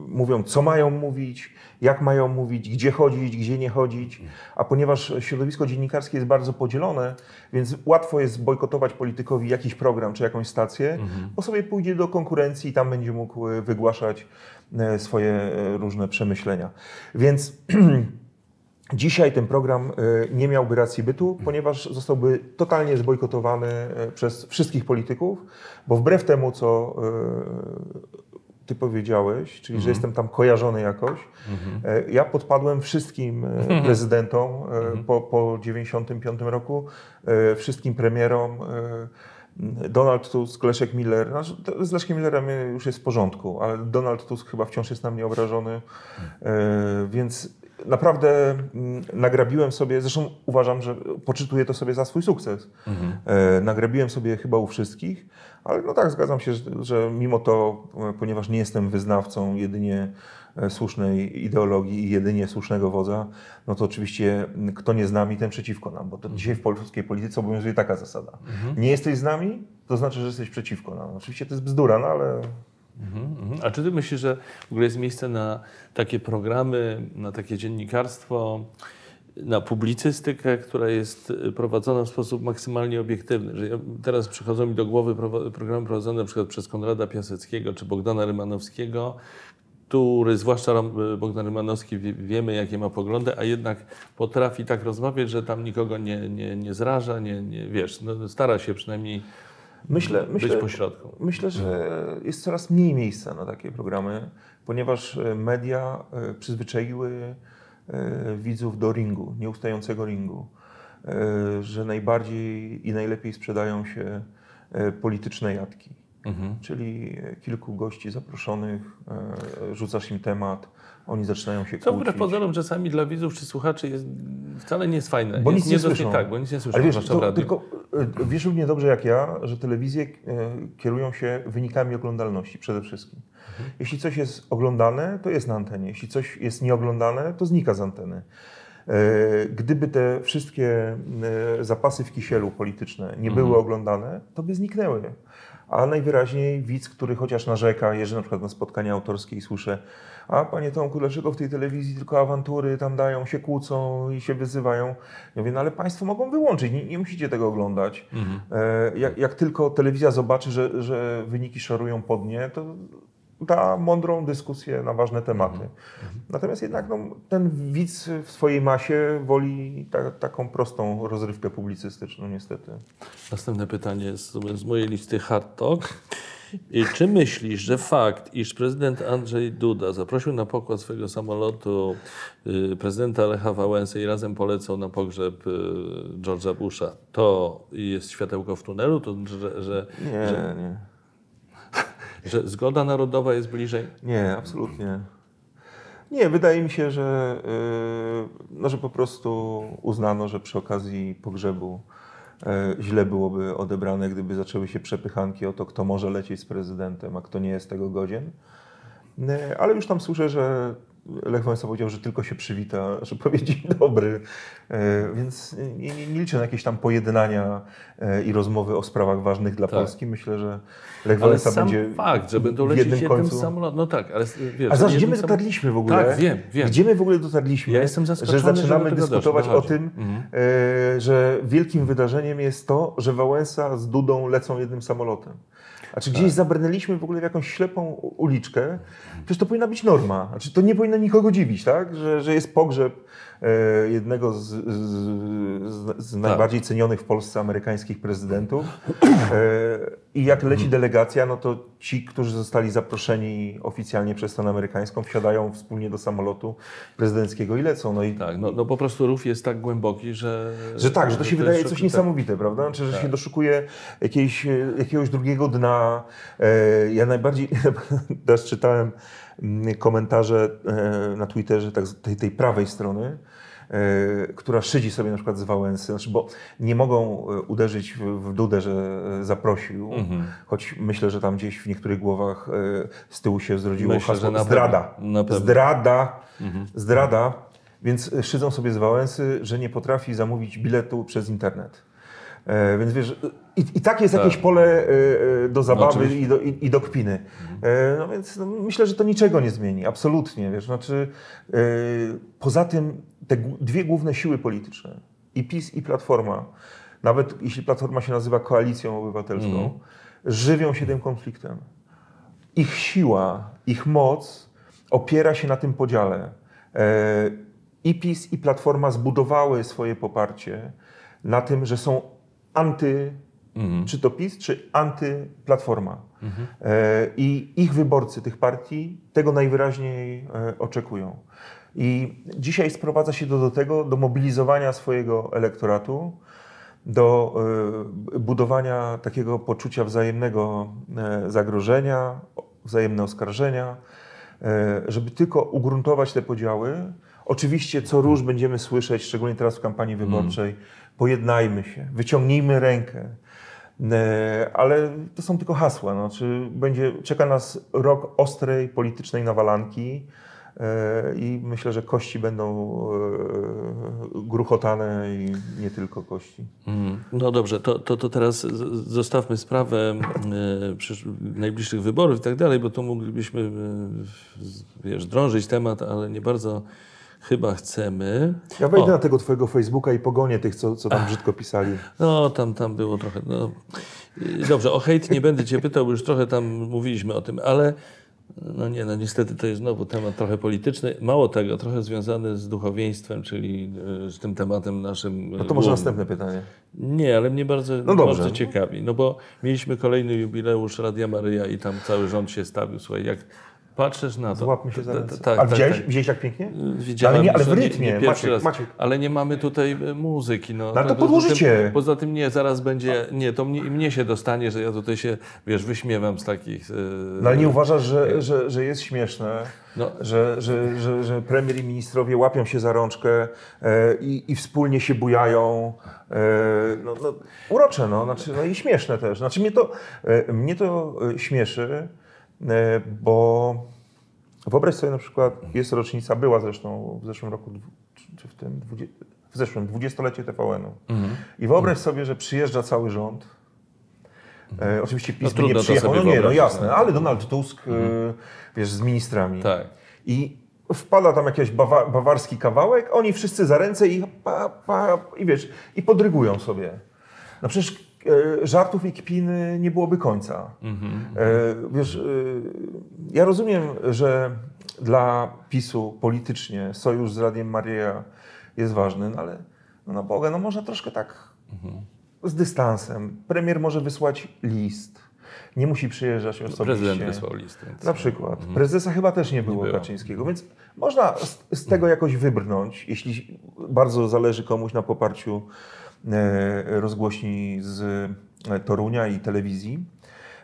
mówią, co mają mówić, jak mają mówić, gdzie chodzić, gdzie nie chodzić, a ponieważ środowisko dziennikarskie jest bardzo podzielone, więc łatwo jest bojkotować politykowi jakiś program czy jakąś stację, bo sobie pójdzie do konkurencji i tam będzie mógł e, wygłaszać e, swoje e, różne przemyślenia. Więc *clears throat* Dzisiaj ten program e, nie miałby racji bytu, ponieważ zostałby totalnie zbojkotowany e, przez wszystkich polityków, bo wbrew temu, co e, ty powiedziałeś, czyli że jestem tam kojarzony jakoś, e, ja podpadłem wszystkim e, prezydentom e, po, po 95 roku, wszystkim premierom, Donald Tusk, Leszek Miller, to z Leszkiem Millerem już jest w porządku, ale Donald Tusk chyba wciąż jest na mnie obrażony, więc naprawdę mm, nagrabiłem sobie, zresztą uważam, że poczytuję to sobie za swój sukces. E, nagrabiłem sobie chyba u wszystkich, ale no tak, zgadzam się, że, że mimo to, e, ponieważ nie jestem wyznawcą jedynie e, słusznej ideologii i jedynie słusznego wodza, no to oczywiście kto nie z nami, ten przeciwko nam, bo to dzisiaj w polskiej polityce obowiązuje taka zasada. Nie jesteś z nami, to znaczy, że jesteś przeciwko nam. Oczywiście to jest bzdura, no ale Mhm, mhm. A czy ty myślisz, że w ogóle jest miejsce na takie programy, na takie dziennikarstwo, na publicystykę, która jest y, prowadzona w sposób maksymalnie obiektywny? Że teraz przychodzą mi do głowy programy prowadzone przykład przez Konrada Piaseckiego czy Bogdana Rymanowskiego, który, zwłaszcza Rom- Bogdan Rymanowski, wie, wiemy jakie ma poglądy, a jednak potrafi tak rozmawiać, że tam nikogo nie, nie, nie zraża, nie, nie, wiesz, no, stara się przynajmniej myślę, być myślę, pośrodku. Myślę, że jest coraz mniej miejsca na takie programy, ponieważ e, media e, przyzwyczaiły e, widzów do ringu, nieustającego ringu, E, że najbardziej i najlepiej sprzedają się e, polityczne jatki. Mhm. Czyli e, kilku gości zaproszonych, e, rzucasz im temat, oni zaczynają się Co wbrew pozorom czasami dla widzów czy słuchaczy jest, wcale nie jest fajne. Bo jest nic nie dosyć- słyszą. Tak, bo nic nie słyszą. Ale wiesz, to, tylko e, wiesz równie dobrze jak ja, że telewizje e, kierują się wynikami oglądalności przede wszystkim. Mhm. Jeśli coś jest oglądane, to jest na antenie. Jeśli coś jest nieoglądane, to znika z anteny. E, Gdyby te wszystkie e, zapasy w kisielu polityczne nie były Mhm. oglądane, to by zniknęły. A najwyraźniej widz, który chociaż narzeka, jeżdżę na przykład na spotkania autorskie i słyszę, a panie Tomku, dlaczego w tej telewizji tylko awantury tam dają, się kłócą i się wyzywają? Ja mówię, no ale państwo mogą wyłączyć, nie, nie musicie tego oglądać. Mhm. E, jak, jak tylko telewizja zobaczy, że, że wyniki szorują pod nie, to da mądrą dyskusję na ważne tematy. Natomiast jednak no, ten widz w swojej masie woli ta, taką prostą rozrywkę publicystyczną niestety. Następne pytanie z, z mojej listy Hard Talk. I czy myślisz, że fakt, iż prezydent Andrzej Duda zaprosił na pokład swojego samolotu y, prezydenta Lecha Wałęsy i razem polecał na pogrzeb y, George'a Busha, to jest światełko w tunelu? To, że, że, Nie, nie. *laughs* że zgoda narodowa jest bliżej? Nie, absolutnie. Nie, wydaje mi się, że, yy, no, że po prostu uznano, że przy okazji pogrzebu źle byłoby odebrane, gdyby zaczęły się przepychanki o to, kto może lecieć z prezydentem, a kto nie jest tego godzien. Yy, ale już tam słyszę, że Lech Wałęsa powiedział, że tylko się przywita, że powie dzień dobry, Yy, więc nie, nie, nie liczę na jakieś tam pojednania yy, i rozmowy o sprawach ważnych dla Tak. Polski. Myślę, że Lech Wałęsa będzie fakt, że będą lecieć jednym jednym samolotem. No tak, ale wiesz, A zobacz, gdzie my dotarliśmy w ogóle? Tak, wiem, wiem. Gdzie my w ogóle dotarliśmy? Ja jestem zaskoczony, że zaczynamy dyskutować o tym, Mhm. e, że wielkim wydarzeniem jest to, że Wałęsa z Dudą lecą jednym samolotem. A czy gdzieś Tak. zabrnęliśmy w ogóle w jakąś ślepą uliczkę? Przecież to powinna być norma. Znaczy, to nie powinno nikogo dziwić, tak? Że, że jest pogrzeb jednego z, z, z, z najbardziej cenionych w Polsce amerykańskich prezydentów. E, I jak leci delegacja, no to ci, którzy zostali zaproszeni oficjalnie przez stronę amerykańską, wsiadają wspólnie do samolotu prezydenckiego i lecą. No i Tak, no, no po prostu rów jest tak głęboki, że... że tak, że to się jest wydaje coś tak. niesamowite, prawda? Czy że Tak. się doszukuje jakiejś, e, jakiegoś drugiego dna. E, Ja najbardziej *laughs* teraz czytałem komentarze e, na Twitterze tak, tej, tej prawej strony, e, która szydzi sobie na przykład z Wałęsy, znaczy, bo nie mogą uderzyć w, Dudę, że zaprosił, Mhm. choć myślę, że tam gdzieś w niektórych głowach z tyłu się zrodziło Myślę, że hasło na zdrada. na pewno. Mhm. Zdrada, zdrada, więc szydzą sobie z Wałęsy, że nie potrafi zamówić biletu przez internet. E, więc wiesz, i, i tak jest Tak. jakieś pole e, e, do zabawy oczywiście. i, do, i, i do kpiny. E, no więc no, myślę, że to niczego nie zmieni, absolutnie. Wiesz, znaczy, poza tym te dwie główne siły polityczne, i PiS i Platforma, nawet jeśli Platforma się nazywa Koalicją Obywatelską, żywią się tym konfliktem. Ich siła, ich moc opiera się na tym podziale. I PiS, i Platforma zbudowały swoje poparcie na tym, że są anty, czy to PiS, czy antyplatforma. E, I ich wyborcy tych partii tego najwyraźniej e, oczekują. I dzisiaj sprowadza się to do tego, do mobilizowania swojego elektoratu, do e, budowania takiego poczucia wzajemnego zagrożenia, wzajemne oskarżenia, żeby tylko ugruntować te podziały. Oczywiście co róż będziemy słyszeć, szczególnie teraz w kampanii wyborczej, pojednajmy się, wyciągnijmy rękę. E, Ale to są tylko hasła. No, czy będzie, czeka nas rok ostrej politycznej nawalanki e, i myślę, że kości będą e, gruchotane i nie tylko kości. Mm, No dobrze, to, to, to teraz zostawmy sprawę najbliższych wyborów i tak dalej, bo tu moglibyśmy wiesz, drążyć temat, ale nie bardzo chyba chcemy. Ja wejdę O. na tego twojego Facebooka i pogonię tych, co, co tam brzydko pisali. No, tam, tam było trochę. No. Dobrze, o hejt nie będę Cię pytał, bo już trochę tam mówiliśmy o tym, ale no nie, no niestety to jest znowu temat trochę polityczny. Mało tego, trochę związany z duchowieństwem, czyli e, z tym tematem naszym. No to może następne pytanie. Nie, ale mnie bardzo, No dobrze. bardzo ciekawi. No bo mieliśmy kolejny jubileusz Radia Maryja i tam cały rząd się stawił. Słuchaj, jak patrzysz na to. Złapmy się za ręce. tak, A tak, widziałeś, tak. widziałeś jak pięknie? Widziałem, ale nie, ale w rytmie. Nie, pierwszy Maciek. Maciek. Ale nie mamy tutaj e, muzyki. No, No to poza podłożycie. Tym, poza tym nie, zaraz będzie, nie, to mnie, mnie się dostanie, że ja tutaj się, wiesz, wyśmiewam z takich... e, No ale nie uważasz, że, że, że jest śmieszne, No. że, że, że, że premier i ministrowie łapią się za rączkę e, i, i wspólnie się bujają. E, no, no, urocze, no, znaczy, no i śmieszne też. Znaczy mnie to, e, mnie to e, śmieszy, e, bo wyobraź sobie na przykład, jest rocznica, była zresztą w zeszłym roku, czy- w tym, w zeszłym, dwudziestolecie TVN-u. Mhm. I wyobraź sobie, że przyjeżdża cały rząd, E, oczywiście PiS No nie przyjechał, no nie, no jasne, no. Mhm. ale Donald Tusk, e, wiesz, z ministrami. Tak. I wpada tam jakiś bawa, bawarski kawałek, oni wszyscy za ręce i pa, pa, i wiesz, i podrygują sobie. No przecież e, żartów i kpiny nie byłoby końca. E, wiesz, e, ja rozumiem, że dla PiSu politycznie sojusz z Radiem Maria jest ważny, no ale no na Boga, no można troszkę tak z dystansem. Premier może wysłać list. Nie musi przyjeżdżać osobiście. Prezydent wysłał list. Więc... Na przykład. Prezesa chyba też nie było, było. Kaczyńskiego, więc można z, z tego jakoś wybrnąć, jeśli bardzo zależy komuś na poparciu e, rozgłośni z e, Torunia i telewizji.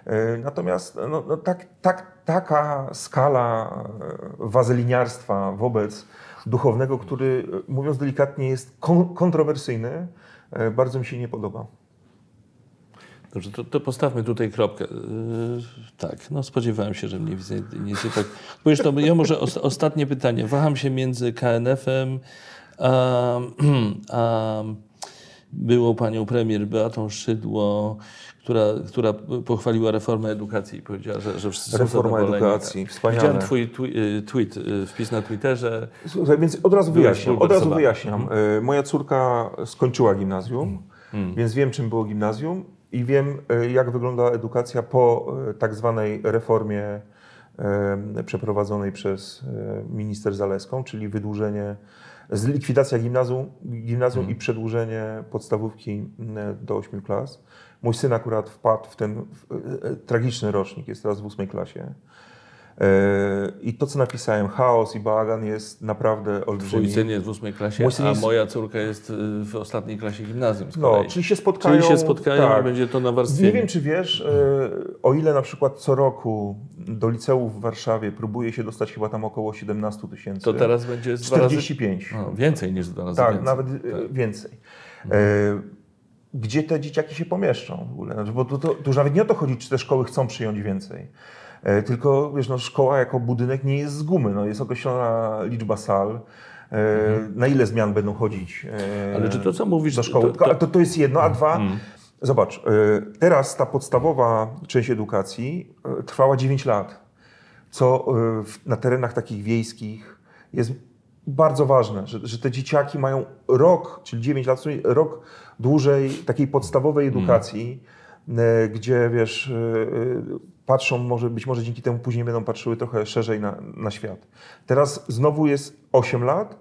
E, Natomiast no, no, tak, tak, taka skala e, wazeliniarstwa wobec duchownego, który e, mówiąc delikatnie jest kon, kontrowersyjny, e, bardzo mi się nie podoba. Dobrze, to, to postawmy tutaj kropkę. Yy, tak, no spodziewałem się, że więcej, mniej więcej tak. Bo to, ja może os, ostatnie pytanie. Waham się między KNF-em a, *clears throat* a byłą panią premier Beatą Szydło, która, która pochwaliła reformę edukacji i powiedziała, że, że wszyscy Reforma są edukacji, wspaniale. Widziałem twój y, tweet, y, wpis na Twitterze. Słuchaj, więc od razu wyjaśniam. Od razu wyjaśniam. E, Moja córka skończyła gimnazjum, więc wiem, czym było gimnazjum i wiem, jak wygląda edukacja po tak zwanej reformie przeprowadzonej przez minister Zaleską, czyli wydłużenie, likwidacja gimnazjum, gimnazjum i przedłużenie podstawówki do 8 klas. Mój syn akurat wpadł w ten w, e, e, tragiczny rocznik, jest teraz w 8 klasie. I to, co napisałem, chaos i bałagan jest naprawdę olbrzymi. syn jest w ósmej klasie, Mój syn a jest- moja córka jest y, w ostatniej klasie gimnazjum z No, czyli się spotkają. Czyli się spotkają tak. i będzie to nawarstwienie. Nie wiem, czy wiesz, e, o ile na przykład co roku do liceów w Warszawie próbuje się dostać chyba tam około 17 tysięcy. To teraz będzie z dwa razy... 45. No, więcej niż dwa razy Tak, więcej. nawet e, więcej. E, Gdzie te dzieciaki się pomieszczą w ogóle? Znaczy, bo to już nawet nie o to chodzi, czy te szkoły chcą przyjąć więcej. E, Tylko wiesz, no, szkoła jako budynek nie jest z gumy. No, jest określona liczba sal. E, Na ile zmian będą chodzić? e, Mhm. Ale czy to, co mówisz, do szkoły? to- to- To, to, jest jedno, a dwa. Mm. Zobacz, teraz ta podstawowa część edukacji trwała 9 lat, co na terenach takich wiejskich jest bardzo ważne, że, że te dzieciaki mają rok, czyli 9 lat, rok dłużej takiej podstawowej edukacji, e, gdzie wiesz, patrzą, może być może dzięki temu później będą patrzyły trochę szerzej na, na świat. Teraz znowu jest 8 lat,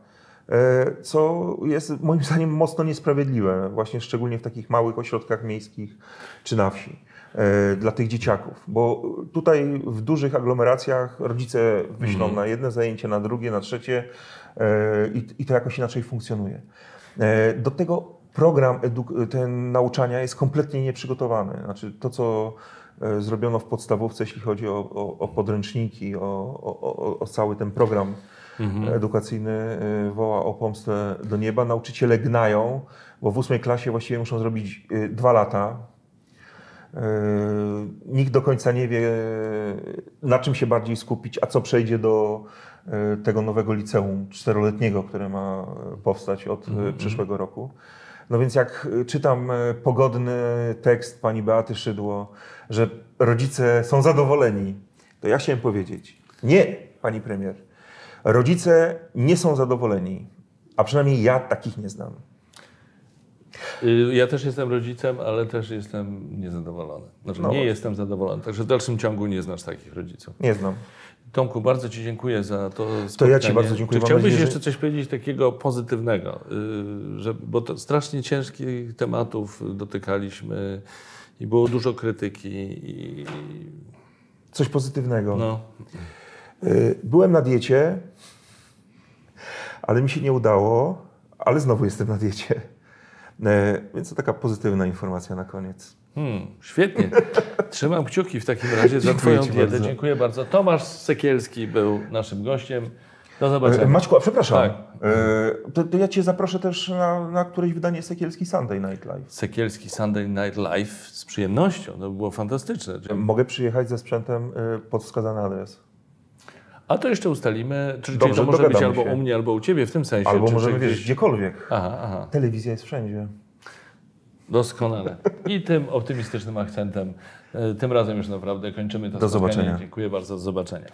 e, co jest moim zdaniem mocno niesprawiedliwe, właśnie szczególnie w takich małych ośrodkach miejskich czy na wsi. e, Dla tych dzieciaków, bo tutaj w dużych aglomeracjach rodzice wyślą na jedne zajęcie, na drugie, na trzecie e, i, i to jakoś inaczej funkcjonuje. Do tego program ten nauczania jest kompletnie nieprzygotowany. Znaczy to, co zrobiono w podstawówce, jeśli chodzi o, o, o podręczniki, o, o, cały ten program edukacyjny e, woła o pomstę do nieba. Nauczyciele gnają, bo w ósmej klasie właściwie muszą zrobić e, dwa lata. E, Nikt do końca nie wie, na czym się bardziej skupić, a co przejdzie do e, tego nowego liceum czteroletniego, które ma e, powstać od e, przyszłego roku. No więc jak e, czytam e, pogodny tekst pani Beaty Szydło, że rodzice są zadowoleni, to ja chciałem powiedzieć, nie, pani premier, rodzice nie są zadowoleni, a przynajmniej ja takich nie znam. Y, Ja też jestem rodzicem, ale też jestem niezadowolony. Znaczy No nie właśnie. jestem zadowolony, także w dalszym ciągu nie znasz takich rodziców. Nie znam. Tomku, bardzo Ci dziękuję za to spotkanie. ja Ci bardzo dziękuję. Czy chciałbyś jeszcze coś powiedzieć takiego pozytywnego? Y, Że, bo to strasznie ciężkich tematów dotykaliśmy i było dużo krytyki. I, Coś pozytywnego. no, Y, Byłem na diecie, ale mi się nie udało, ale znowu jestem na diecie. E, Więc to taka pozytywna informacja na koniec. Hmm, świetnie. *laughs* Trzymam kciuki w takim razie za Twoją dietę. bardzo. Dziękuję bardzo. Tomasz Sekielski był naszym gościem. Do E, zobaczenia. Maćku, a przepraszam, Tak. e, to, to ja Cię zaproszę też na, na któreś wydanie Sekielski Sunday Night Live. Sekielski Sunday Night Live z przyjemnością. To było fantastyczne. Mogę przyjechać ze sprzętem e, pod wskazany adres. A to jeszcze ustalimy, czyli, Dobrze, to może być albo się. u mnie, albo u Ciebie w tym sensie. Albo czy, możemy, wiesz, gdzieś- gdziekolwiek. Aha, aha, Telewizja jest wszędzie. Doskonale. I tym optymistycznym akcentem, e, tym razem już naprawdę kończymy to Do spotkanie. zobaczenia. Dziękuję bardzo, do zobaczenia.